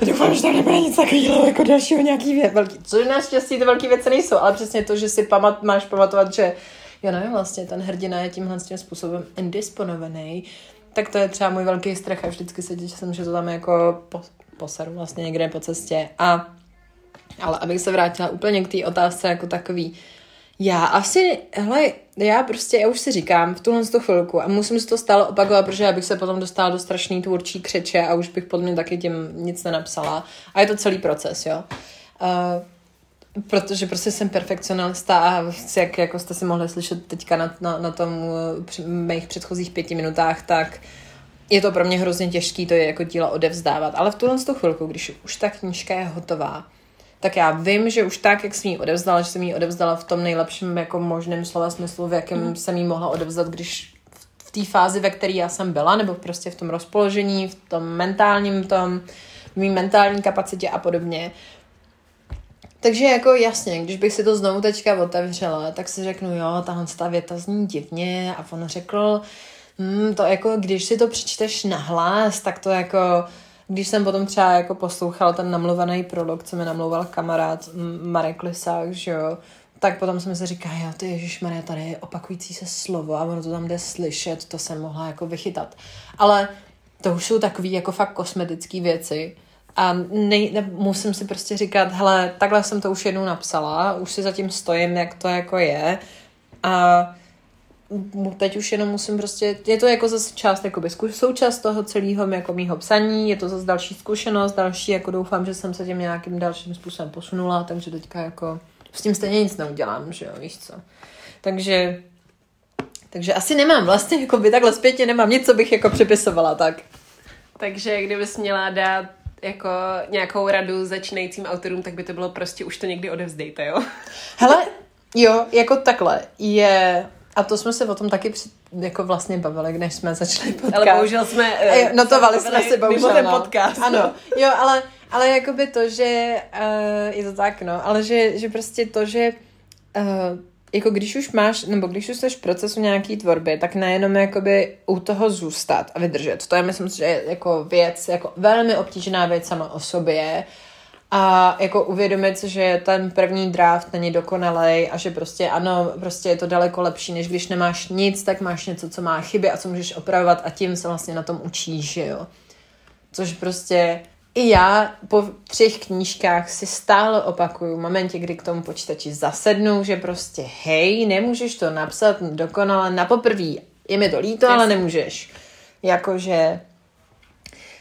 doufám, že tam nebude nic takového jako dalšího nějaký věc, velký, což naštěstí ty velké věci nejsou, ale přesně to, že si pamat, máš pamatovat, že já nevím vlastně, ten hrdina je tímhle tím způsobem indisponovaný, tak to je třeba můj velký strach a vždycky se těším, že to tam jako po, poseru vlastně někde po cestě. A, ale abych se vrátila úplně k té otázce jako takový, já asi, hele, já prostě, já už si říkám v tuhle tu chvilku a musím si to stále opakovat, protože já bych se potom dostala do strašný tvůrčí křeče a už bych podle mě taky tím nic nenapsala. A je to celý proces, jo. Uh, protože prostě jsem perfekcionalista a jak jako jste si mohli slyšet teďka na, na, na tom při mých předchozích pěti minutách, tak je to pro mě hrozně těžký to je jako dílo odevzdávat. Ale v tuhle tu chvilku, když už ta knížka je hotová, tak já vím, že už tak, jak jsem ji odevzdala, že jsem ji odevzdala v tom nejlepším jako možném slova smyslu, v jakém mm. jsem ji mohla odevzdat, když v té fázi, ve které já jsem byla, nebo prostě v tom rozpoložení, v tom mentálním tom, v mý mentální kapacitě a podobně, takže jako jasně, když bych si to znovu teďka otevřela, tak si řeknu, jo, tahle ta věta zní divně a on řekl, hm, to jako, když si to přečteš nahlas, tak to jako, když jsem potom třeba jako poslouchala ten namluvaný prolog, co mi namlouval kamarád Marek Lisák, že jo, tak potom jsem si říkala, jo, ty Maria, tady je opakující se slovo a ono to tam jde slyšet, to jsem mohla jako vychytat. Ale to už jsou takové jako fakt kosmetické věci, a nej, ne, musím si prostě říkat, hele, takhle jsem to už jednou napsala, už si zatím stojím, jak to jako je. A teď už jenom musím prostě, je to jako zase část, jakoby součást toho celého jako mýho psaní, je to zase další zkušenost, další, jako doufám, že jsem se tím nějakým dalším způsobem posunula, takže teďka jako s tím stejně nic neudělám, že jo, víš co. Takže, takže asi nemám vlastně, jako by takhle zpětně nemám nic, co bych jako přepisovala, tak. Takže kdybys měla dát jako nějakou radu začínajícím autorům, tak by to bylo prostě už to někdy odevzdejte, jo? Hele, jo, jako takhle je... A to jsme se o tom taky při, jako vlastně bavili, než jsme začali podcast. Ale bohužel jsme... Uh, notovali jsme si bohužel. ten no. podcast. Ano, jo, ale, ale jakoby to, že uh, je to tak, no, ale že, že prostě to, že uh, jako když už máš, nebo když už jsi v procesu nějaký tvorby, tak nejenom jakoby u toho zůstat a vydržet. To je, myslím že je jako věc, jako velmi obtížná věc sama o sobě. A jako uvědomit si, že ten první draft není dokonalý a že prostě ano, prostě je to daleko lepší, než když nemáš nic, tak máš něco, co má chyby a co můžeš opravovat a tím se vlastně na tom učíš, jo. Což prostě i já po třech knížkách si stále opakuju v momentě, kdy k tomu počítači zasednu, že prostě hej, nemůžeš to napsat dokonale na poprví. Je mi to líto, yes. ale nemůžeš. Jakože...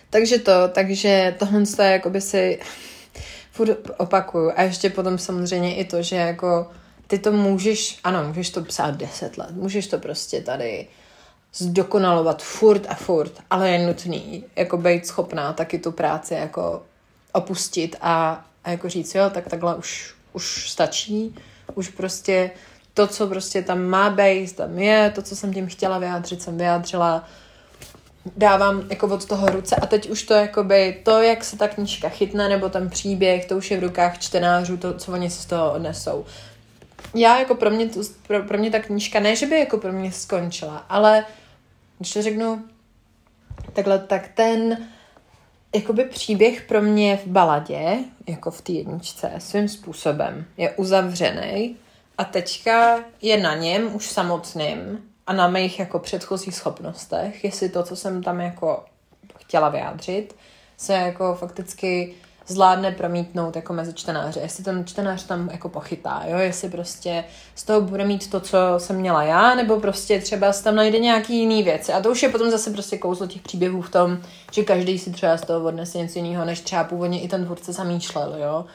Takže to, takže tohle je jakoby si furt opakuju. A ještě potom samozřejmě i to, že jako ty to můžeš, ano, můžeš to psát deset let, můžeš to prostě tady zdokonalovat furt a furt, ale je nutný jako být schopná taky tu práci jako opustit a, a jako říct, jo, tak takhle už, už stačí, už prostě to, co prostě tam má být, tam je, to, co jsem tím chtěla vyjádřit, jsem vyjádřila, dávám jako od toho ruce a teď už to jakoby, to, jak se ta knížka chytne, nebo ten příběh, to už je v rukách čtenářů, to, co oni si z toho odnesou. Já jako pro mě, pro, pro mě ta knížka, ne, že by jako pro mě skončila, ale když to řeknu, takhle, tak ten jakoby příběh pro mě v baladě, jako v té jedničce, svým způsobem je uzavřený a teďka je na něm už samotným a na mých jako předchozích schopnostech, jestli to, co jsem tam jako chtěla vyjádřit, se jako fakticky zvládne promítnout jako mezi čtenáře. Jestli ten čtenář tam jako pochytá, jo? jestli prostě z toho bude mít to, co jsem měla já, nebo prostě třeba tam najde nějaký jiný věci. A to už je potom zase prostě kouzlo těch příběhů v tom, že každý si třeba z toho odnese něco jiného, než třeba původně i ten tvůrce zamýšlel, jo.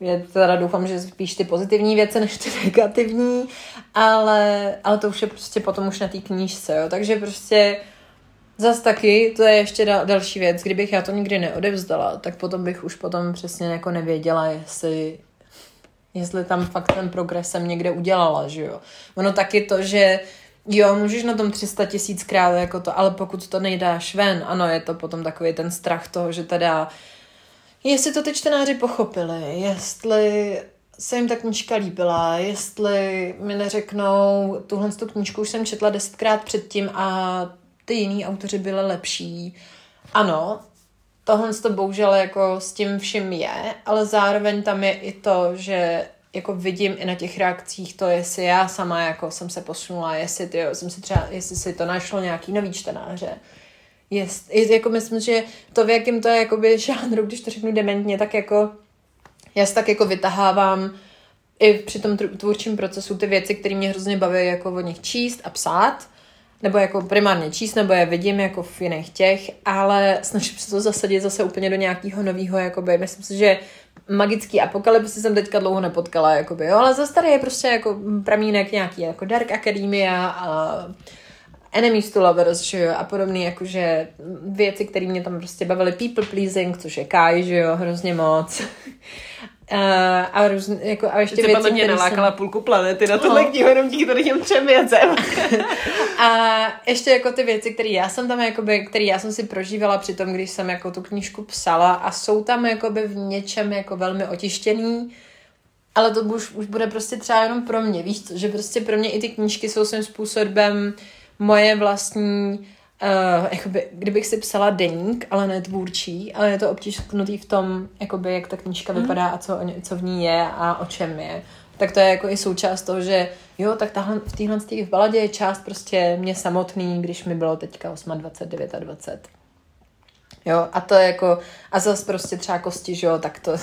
Já teda doufám, že spíš ty pozitivní věci, než ty negativní, ale, ale to už je prostě potom už na té knížce, jo. Takže prostě Zas taky, to je ještě dal, další věc, kdybych já to nikdy neodevzdala, tak potom bych už potom přesně jako nevěděla, jestli, jestli tam fakt ten progres jsem někde udělala, že jo. Ono taky to, že jo, můžeš na tom 300 tisíckrát jako to, ale pokud to nejdáš ven, ano, je to potom takový ten strach toho, že teda jestli to ty čtenáři pochopili, jestli se jim ta knížka líbila, jestli mi neřeknou, tuhle tu knížku už jsem četla desetkrát předtím a ty jiný autoři byly lepší. Ano, tohle to bohužel jako s tím vším je, ale zároveň tam je i to, že jako vidím i na těch reakcích to, jestli já sama jako jsem se posunula, jestli, ty, jsem si třeba, jestli si to našlo nějaký nový čtenáře. Jest, jako myslím, že to, v jakém to je jakoby žánru, když to řeknu dementně, tak jako já si tak jako vytahávám i při tom tvůrčím procesu ty věci, které mě hrozně baví jako o nich číst a psát nebo jako primárně číst, nebo je vidím jako v jiných těch, ale snažím se to zasadit zase úplně do nějakého nového, jakoby, myslím si, že magický apokalypsy jsem teďka dlouho nepotkala, jakoby, jo, ale zase tady je prostě jako pramínek nějaký jako Dark Academia a Enemies to Lovers, že jo, a podobný, jakože věci, které mě tam prostě bavily, people pleasing, což je Kai, že jo, hrozně moc. Uh, a, růz, jako, a ještě věci, mě nalákala jsem... půlku planety na tohle no. knihu, jenom díky tady těm třem věcem. a ještě jako ty věci, které já jsem tam, jakoby, které já jsem si prožívala při tom, když jsem jako tu knížku psala a jsou tam jakoby v něčem jako velmi otištěný, ale to už, už bude prostě třeba jenom pro mě, víš co, že prostě pro mě i ty knížky jsou svým způsobem moje vlastní Uh, jakoby, kdybych si psala deník, ale ne tvůrčí, ale je to obtisknutý v tom, jakoby, jak ta knížka mm. vypadá a co, co v ní je a o čem je. Tak to je jako i součást toho, že jo, tak tahle, v téhle v baladě je část prostě mě samotný, když mi bylo teďka 28, 29. Jo, a to je jako, a zase prostě třeba kosti, že jo, tak to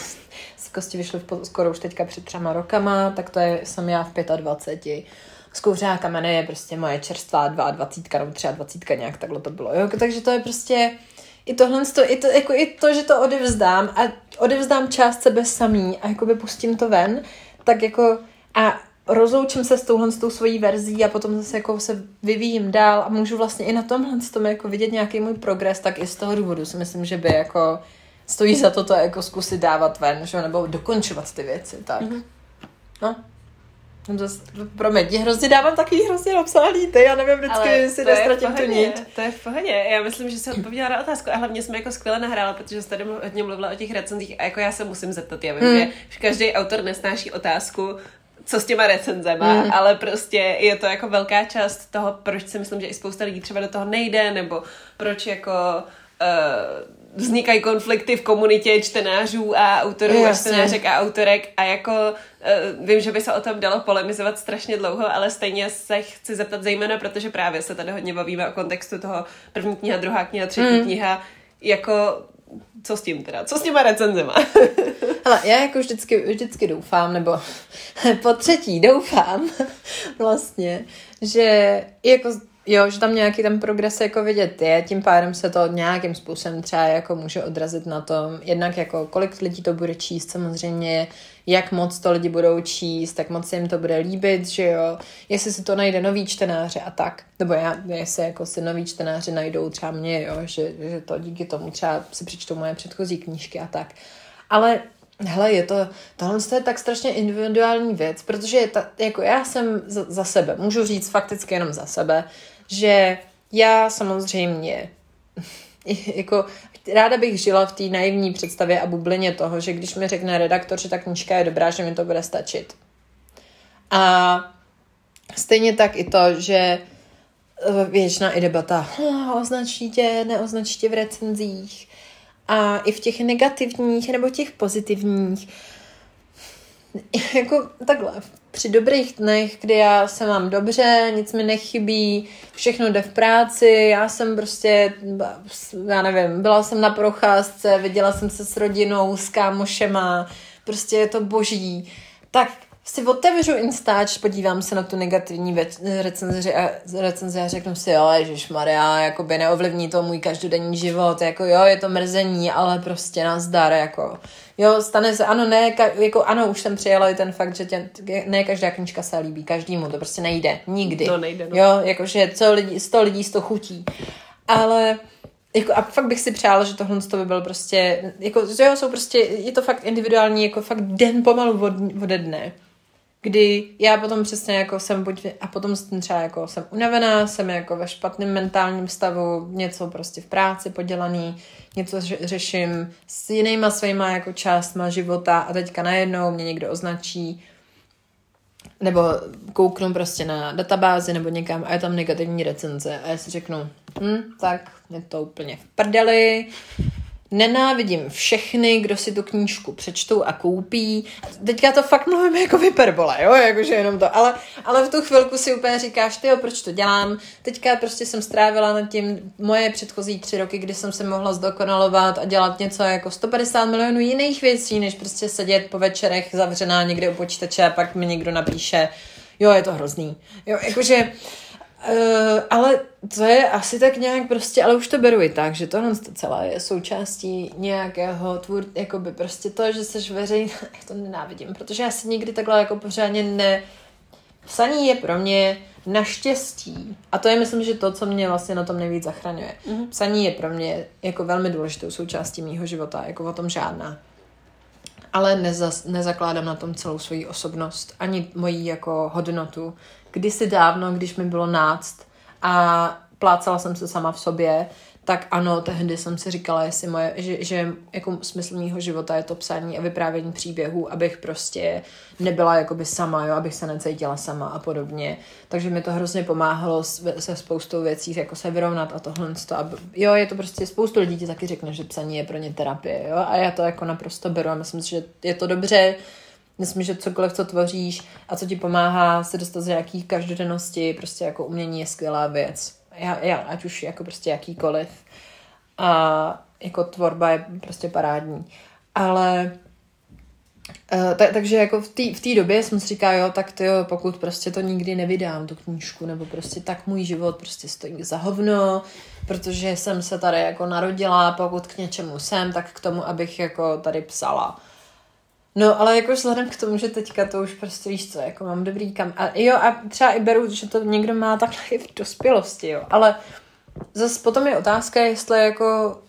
z kosti vyšly v, skoro už teďka před třema rokama, tak to je, jsem já v 25 z kouřená kamene je prostě moje čerstvá 22 nebo 23 nějak takhle to bylo. Jo? Takže to je prostě i tohle, to, i, to, jako i to, že to odevzdám a odevzdám část sebe samý a jakoby pustím to ven, tak jako a rozloučím se s touhle s tou svojí verzí a potom zase jako se vyvíjím dál a můžu vlastně i na tomhle s tom jako vidět nějaký můj progres, tak i z toho důvodu si myslím, že by jako stojí za to to jako zkusit dávat ven, že? nebo dokončovat ty věci, tak. Mm-hmm. No, Zas, promiň, hrozně dávám takový hrozně napsaný ty, já nevím vždycky, Ale si nestratím tu nit. To je v pohodě, já myslím, že jsem odpověděla na otázku a hlavně jsme jako skvěle nahrála, protože jste tady hodně mluvila o těch recenzích a jako já se musím zeptat, já vím, hmm. že každý autor nesnáší otázku, co s těma recenzema, mm. ale prostě je to jako velká část toho, proč si myslím, že i spousta lidí třeba do toho nejde, nebo proč jako uh, vznikají konflikty v komunitě čtenářů a autorů a čtenářek a autorek a jako uh, vím, že by se o tom dalo polemizovat strašně dlouho, ale stejně se chci zeptat zejména, protože právě se tady hodně bavíme o kontextu toho první kniha, druhá kniha, třetí mm. kniha, jako co s tím teda? Co s těma recenzema? Hele, já jako vždycky, vždycky doufám, nebo po třetí doufám vlastně, že jako Jo, že tam nějaký ten progres jako vidět je, tím pádem se to nějakým způsobem třeba jako může odrazit na tom, jednak jako kolik lidí to bude číst samozřejmě, jak moc to lidi budou číst, tak moc jim to bude líbit, že jo, jestli si to najde nový čtenáře a tak, nebo já, jestli jako si nový čtenáři najdou třeba mě, jo, že, že to díky tomu třeba si přečtou moje předchozí knížky a tak. Ale Hele, je to, tohle je tak strašně individuální věc, protože je ta, jako já jsem za, za sebe, můžu říct fakticky jenom za sebe, že já samozřejmě jako ráda bych žila v té naivní představě a bublině toho, že když mi řekne redaktor, že ta knížka je dobrá, že mi to bude stačit. A stejně tak i to, že věčná i debata, oh, označí tě, neoznačí tě v recenzích. A i v těch negativních nebo těch pozitivních. Jako takhle, při dobrých dnech, kdy já se mám dobře, nic mi nechybí, všechno jde v práci, já jsem prostě, já nevím, byla jsem na procházce, viděla jsem se s rodinou, s kámošema, prostě je to boží. Tak si otevřu Instač, podívám se na tu negativní recenzi a, recenzi a řeknu si, jo, Maria, jako by neovlivní to můj každodenní život, jako jo, je to mrzení, ale prostě nazdar, jako jo, stane se, ano, ne, ka, jako ano, už jsem přijela i ten fakt, že tě, ne každá knižka se líbí, každému, to prostě nejde, nikdy. To nejde, no. Jo, jakože co lidi, sto lidí, sto chutí. Ale jako a fakt bych si přála, že tohle by byl prostě, jako, jo, jsou prostě, je to fakt individuální, jako fakt den pomalu od, ode dne kdy já potom přesně jako jsem buď, a potom jsem třeba jako jsem unavená, jsem jako ve špatném mentálním stavu, něco prostě v práci podělaný, něco řeším s jinýma svýma jako částma života a teďka najednou mě někdo označí nebo kouknu prostě na databázi nebo někam a je tam negativní recenze a já si řeknu, hm, tak je to úplně v prdeli, Nenávidím všechny, kdo si tu knížku přečtou a koupí. Teďka to fakt mluvím jako vyperbole, jo, jakože jenom to, ale, ale v tu chvilku si úplně říkáš, ty proč to dělám. Teďka prostě jsem strávila nad tím moje předchozí tři roky, kdy jsem se mohla zdokonalovat a dělat něco jako 150 milionů jiných věcí, než prostě sedět po večerech zavřená někde u počítače a pak mi někdo napíše, jo, je to hrozný. Jo, jakože Uh, ale to je asi tak nějak prostě, ale už to beru i tak, že to celé je součástí nějakého tvůr, jakoby prostě to, že jsi veřejný, já to nenávidím, protože já si nikdy takhle jako pořádně ne... Psaní je pro mě naštěstí, a to je myslím, že to, co mě vlastně na tom nejvíc zachraňuje. Mm-hmm. Psaní je pro mě jako velmi důležitou součástí mýho života, jako o tom žádná. Ale neza, nezakládám na tom celou svoji osobnost, ani moji jako hodnotu kdysi dávno, když mi bylo náct a plácala jsem se sama v sobě, tak ano, tehdy jsem si říkala, jestli moje, že, že jako smysl mého života je to psání a vyprávění příběhů, abych prostě nebyla jakoby sama, jo, abych se necítila sama a podobně. Takže mi to hrozně pomáhalo se spoustou věcí, jako se vyrovnat a tohle. A jo, je to prostě, spoustu lidí ti taky řekne, že psaní je pro ně terapie, jo, a já to jako naprosto beru a myslím si, že je to dobře, Myslím, že cokoliv, co tvoříš a co ti pomáhá se dostat z nějakých každodennosti, prostě jako umění je skvělá věc. Já, já, ať už jako prostě jakýkoliv. A jako tvorba je prostě parádní. Ale Uh, tak, takže jako v té v době jsem si říkala, jo, tak to jo, pokud prostě to nikdy nevydám, tu knížku, nebo prostě tak můj život prostě stojí za hovno, protože jsem se tady jako narodila, pokud k něčemu jsem, tak k tomu, abych jako tady psala. No, ale jako vzhledem k tomu, že teďka to už prostě víš co, jako mám dobrý kam. A jo, a třeba i beru, že to někdo má takhle i v dospělosti, jo. Ale zase potom je otázka, jestli jako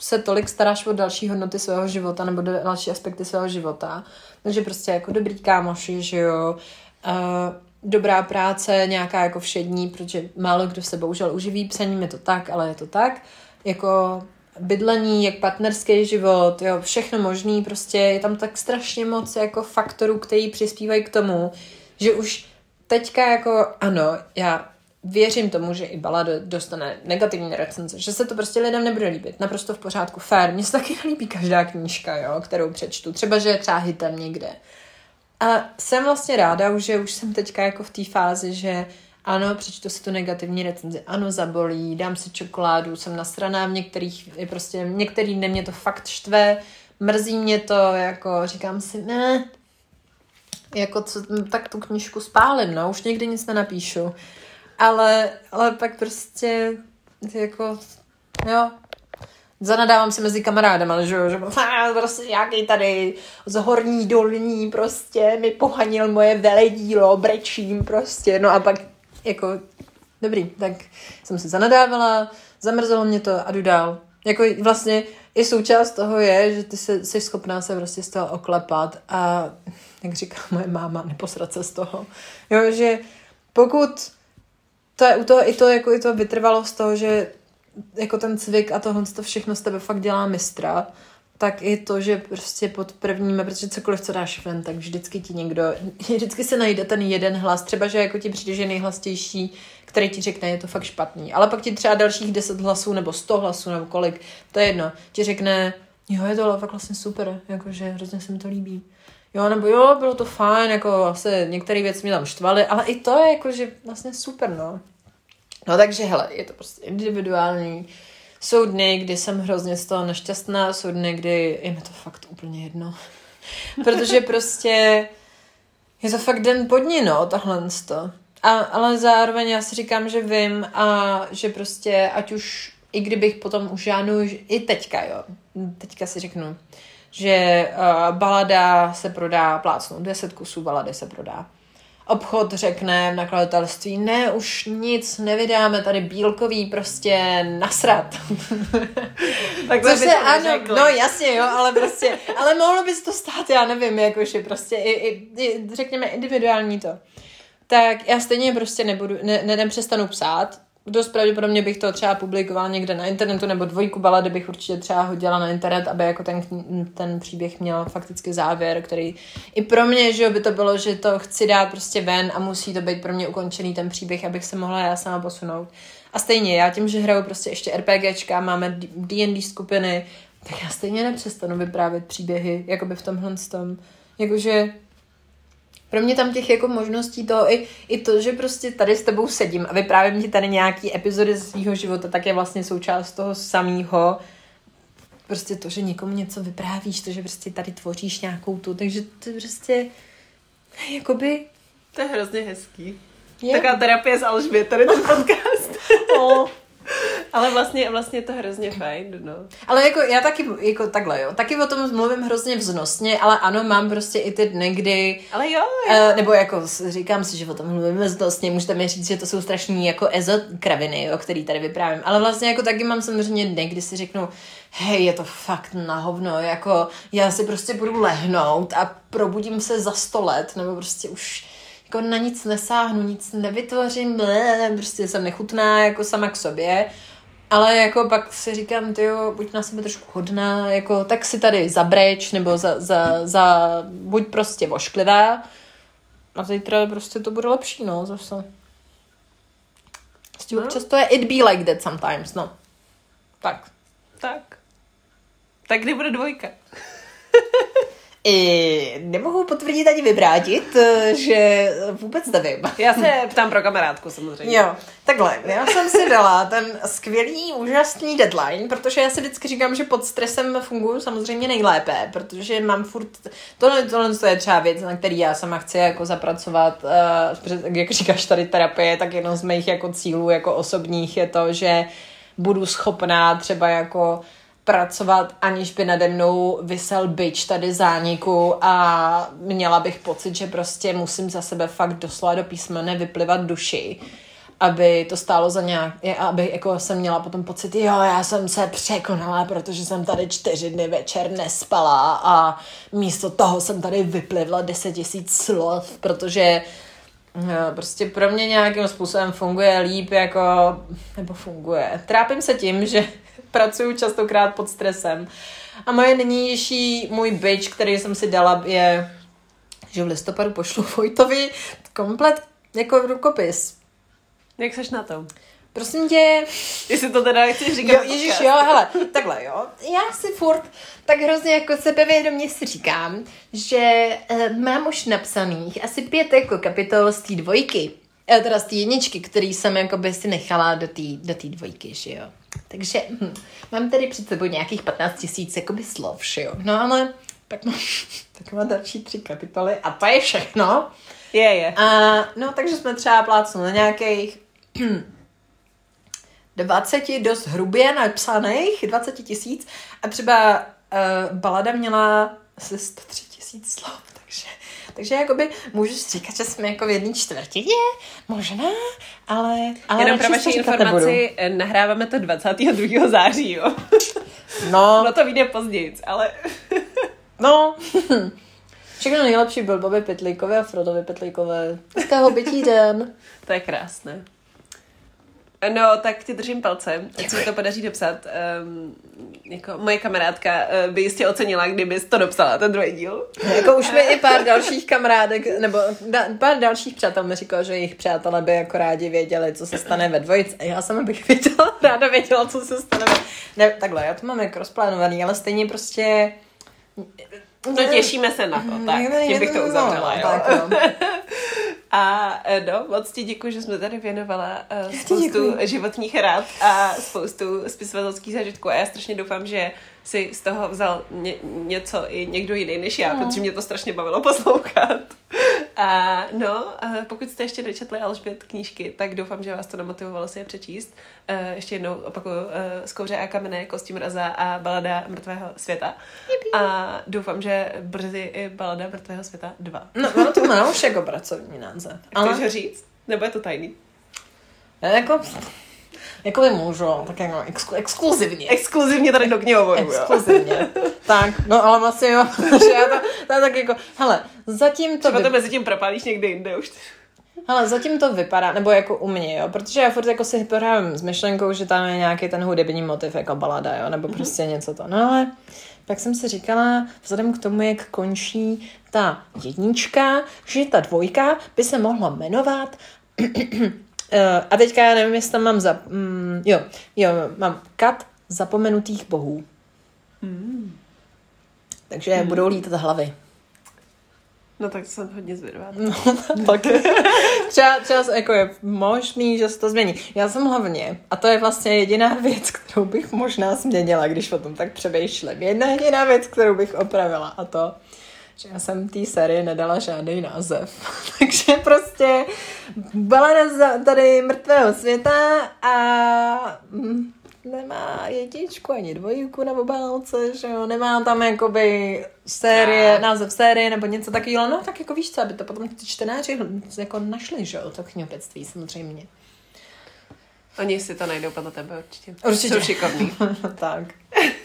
se tolik staráš o další hodnoty svého života nebo další aspekty svého života. Takže prostě jako dobrý kámoši, že jo, uh, dobrá práce, nějaká jako všední, protože málo kdo se bohužel uživí psaním, je to tak, ale je to tak. Jako bydlení, jak partnerský život, jo, všechno možný, prostě je tam tak strašně moc jako faktorů, který přispívají k tomu, že už teďka jako ano, já věřím tomu, že i balada dostane negativní recenze, že se to prostě lidem nebude líbit. Naprosto v pořádku, fair. Mně se taky nelíbí každá knížka, jo, kterou přečtu. Třeba, že je třeba hitem někde. A jsem vlastně ráda, že už jsem teďka jako v té fázi, že ano, přečtu si tu negativní recenzi, ano, zabolí, dám si čokoládu, jsem nasraná v některých, je prostě, některý dny mě to fakt štve, mrzí mě to, jako říkám si, ne, jako co, tak tu knižku spálím, no, už někdy nic nenapíšu. Ale, ale pak prostě, jako, jo, zanadávám si mezi kamarádama, že jo, že prostě nějaký tady z horní dolní prostě mi pohanil moje veledílo, brečím prostě, no a pak jako dobrý, tak jsem si zanadávala, zamrzelo mě to a jdu dál. Jako vlastně i součást toho je, že ty se, jsi schopná se prostě z toho oklepat a jak říká moje máma, neposrat se z toho. Jo, že pokud to je u toho i to, jako i to vytrvalo z toho, že jako ten cvik a tohle to všechno z tebe fakt dělá mistra, tak i to, že prostě pod prvním, protože cokoliv, co dáš ven, tak vždycky ti někdo, vždycky se najde ten jeden hlas, třeba, že jako ti přijde, že nejhlastější, který ti řekne, je to fakt špatný. Ale pak ti třeba dalších 10 hlasů, nebo 100 hlasů, nebo kolik, to je jedno, ti řekne, jo, je to fakt vlastně super, jakože hrozně se mi to líbí. Jo, nebo jo, bylo to fajn, jako asi některé věci mě tam štvaly, ale i to je jakože vlastně super, no. No takže hele, je to prostě individuální. Jsou dny, kdy jsem hrozně z toho nešťastná, jsou dny, kdy je mi to fakt úplně jedno. Protože prostě je to fakt den pod ní, no, tohle to. A, ale zároveň já si říkám, že vím a že prostě, ať už, i kdybych potom už žádnou, i teďka, jo, teďka si řeknu, že uh, balada se prodá, plácnu, 10 kusů balady se prodá obchod řekne v nakladatelství, ne, už nic nevydáme, tady bílkový prostě nasrat. tak to se, ano, řekli. no jasně, jo, ale prostě, ale mohlo by se to stát, já nevím, jakože prostě i, i, i řekněme individuální to. Tak já stejně prostě nebudu, ne, ne, nepřestanu psát, dost pravděpodobně bych to třeba publikovala někde na internetu, nebo dvojku balady bych určitě třeba hodila na internet, aby jako ten, ten příběh měl fakticky závěr, který i pro mě, že by to bylo, že to chci dát prostě ven a musí to být pro mě ukončený ten příběh, abych se mohla já sama posunout. A stejně, já tím, že hraju prostě ještě RPGčka, máme D&D skupiny, tak já stejně nepřestanu vyprávět příběhy, jakoby v tomhle tom. Jakože pro mě tam těch jako možností to i, i to, že prostě tady s tebou sedím a vyprávím ti tady nějaký epizody ze svého života, tak je vlastně součást toho samého. Prostě to, že někomu něco vyprávíš, to, že prostě tady tvoříš nějakou tu, takže to prostě jakoby... To je hrozně hezký. Je. Taková terapie s Alžbět, tady ten podcast. oh. Ale vlastně, vlastně to hrozně fajn, no. Ale jako já taky, jako takhle, jo. Taky o tom mluvím hrozně vznosně, ale ano, mám prostě i ty dny, kdy... Ale jo, jo. Uh, nebo jako říkám si, že o tom mluvím vznosně, můžete mi říct, že to jsou strašní jako ezo kraviny, jo, který tady vyprávím. Ale vlastně jako taky mám samozřejmě dny, kdy si řeknu, hej, je to fakt na hovno, jako já si prostě budu lehnout a probudím se za sto let, nebo prostě už jako na nic nesáhnu, nic nevytvořím, blé, prostě jsem nechutná jako sama k sobě. Ale jako pak si říkám, ty jo, buď na sebe trošku hodná, jako tak si tady zabreč, nebo za, za, za buď prostě vošklivá a zítra prostě to bude lepší, no, zase. Prostě no. občas to je it be like that sometimes, no. Tak. Tak. Tak kdy bude dvojka? I nemohu potvrdit ani vyvrátit, eh, že vůbec nevím. Já se ptám pro kamarádku samozřejmě. Jo, takhle, já jsem si dala ten skvělý, úžasný deadline, protože já si vždycky říkám, že pod stresem funguji samozřejmě nejlépe, protože mám furt, tohle, tohle je třeba věc, na který já sama chci jako zapracovat, uh, jak říkáš tady terapie, tak jedno z mých jako cílů jako osobních je to, že budu schopná třeba jako pracovat, aniž by nade mnou vysel byč tady zániku a měla bych pocit, že prostě musím za sebe fakt doslova do písmene vyplivat duši aby to stálo za nějak, aby jako jsem měla potom pocit, jo, já jsem se překonala, protože jsem tady čtyři dny večer nespala a místo toho jsem tady vyplivla deset tisíc slov, protože jo, prostě pro mě nějakým způsobem funguje líp, jako, nebo funguje. Trápím se tím, že pracuju častokrát pod stresem. A moje nynější, můj bitch, který jsem si dala, je, že v listopadu pošlu Vojtovi komplet jako rukopis. Jak seš na tom? Prosím tě... Jestli to teda chceš říkat. Jo, ježiš, jo, hele, takhle, jo. Já si furt tak hrozně jako sebevědomě si říkám, že uh, mám už napsaných asi pět jako kapitol z té dvojky. Uh, teda z té jedničky, který jsem jako by si nechala do té do tý dvojky, že jo. Takže hm, mám tady před sebou nějakých 15 tisíc jakoby slov, že jo. No ale pak mám, tak mám další tři kapitoly a to je všechno. Je, je. A, no, takže jsme třeba plácnu na nějakých 20 dost hrubě napsaných, 20 tisíc a třeba uh, balada měla asi 103 tisíc slov, takže takže jakoby můžu si říkat, že jsme jako v jedné čtvrtině, možná, ale... ale Jenom pro vaši informaci, nebudu. nahráváme to 22. září, jo. No. no to vyjde později, ale... no. Všechno nejlepší byl Bobby Pitlíkové a Frodovi Pitlíkové. Dneska ho bytí den. To je krásné. No, tak ti držím palce, ať se mi to podaří dopsat. Um, jako moje kamarádka uh, by jistě ocenila, kdyby to dopsala, ten druhý díl. Jako už mi i pár dalších kamarádek, nebo da, pár dalších přátel mi říkalo, že jejich přátelé by jako rádi věděli, co se stane ve dvojici. A já sama bych věděla, ráda věděla, co se stane ve... Ne, takhle, já to mám jako rozplánovaný, ale stejně prostě No těšíme se na to, tak, tím bych to uzavřela, jo. Tak, no. A e, no, moc ti děkuji, že jsme tady věnovala uh, spoustu životních rád a spoustu spisovatelských zážitků a já strašně doufám, že si z toho vzal ně, něco i někdo jiný než já, no. protože mě to strašně bavilo poslouchat. A no, pokud jste ještě nečetli Alžbět knížky, tak doufám, že vás to namotivovalo si je přečíst. Uh, ještě jednou opakuju, uh, Skouře a kamene, Kosti mraza a Balada mrtvého světa. A doufám, že brzy i Balada mrtvého světa 2. No, no to má už jako pracovní název. Ale... Chceš ho říct? Nebo je to tajný? Jako, jako by můžu, tak jako exklu, exkluzivně. Exkluzivně tady do knihovoru, Exkluzivně. tak, no ale vlastně jo, že já to, to tak jako, hele, zatím to... Třeba vy... to mezi tím propálíš někde jinde už. Ale zatím to vypadá, nebo jako u mě, jo, protože já furt jako si pohrávám s myšlenkou, že tam je nějaký ten hudební motiv, jako balada, jo, nebo prostě mm-hmm. něco to. No ale pak jsem si říkala, vzhledem k tomu, jak končí ta jednička, že ta dvojka by se mohla jmenovat Uh, a teďka já nevím, jestli tam mám za... Mm, jo, jo, mám kat zapomenutých bohů. Mm. Takže mm. budou lítat hlavy. No tak jsem hodně zvědavá. No, tak třeba, třeba jako je možný, že se to změní. Já jsem hlavně, a to je vlastně jediná věc, kterou bych možná změnila, když o tom tak přemýšlím. Jedna jediná věc, kterou bych opravila a to, že já jsem té série nedala žádný název. Takže prostě byla tady mrtvého světa a mm, nemá jedničku ani dvojku na obálce, že jo, nemá tam jakoby série, název série nebo něco takového, no tak jako víš co, aby to potom ty čtenáři jako našli, že jo, to knihopectví samozřejmě. Oni si to najdou podle tebe určitě. Určitě. Jsou šikovní. tak.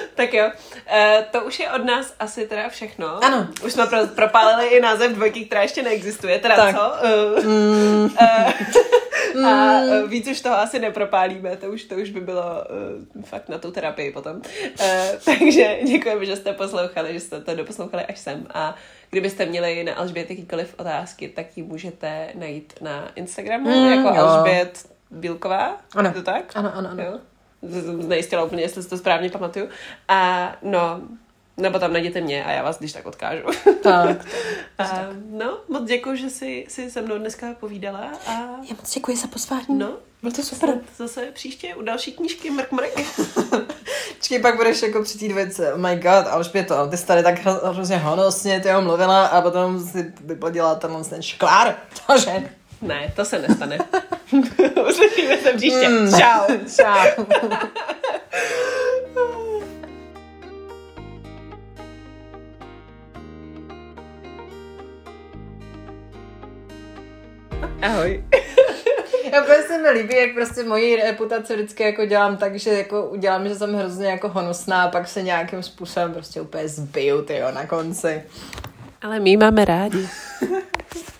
tak jo, uh, to už je od nás asi teda všechno. Ano. Už jsme pro, propálili i název dvojky, která ještě neexistuje, teda tak. co? Uh, mm. uh, a uh, víc už toho asi nepropálíme, to už, to už by bylo fakt na tu terapii potom. Takže děkujeme, že jste poslouchali, že jste to doposlouchali až sem a kdybyste měli na Alžbět jakýkoliv otázky, tak ji můžete najít na Instagramu mm, jako jo. Alžbět Bílková. Ano. Je to tak? Ano, ano, ano. Jo? Nejistila úplně, jestli si to správně pamatuju. A no, nebo tam najděte mě a já vás když tak odkážu. Tak. a, no, moc děkuji, že jsi, jsi se mnou dneska povídala. A... Já moc děkuji za pozvání. No, bylo to super. Zase příště u další knížky Mrk Mrk. Počkej, pak budeš jako při té dvojce, oh my god, to, ty jsi tady tak hrozně honosně ty mluvila a potom si vyplodila tenhle ten šklár, cože? Ne, to se nestane. Uslyšíme se příště. Mm. Čau. Čau. Ahoj. Já prostě se mi líbí, jak prostě moji reputaci vždycky jako dělám tak, že jako udělám, že jsem hrozně jako honosná a pak se nějakým způsobem prostě úplně zbiju, tyjo, na konci. Ale my máme rádi.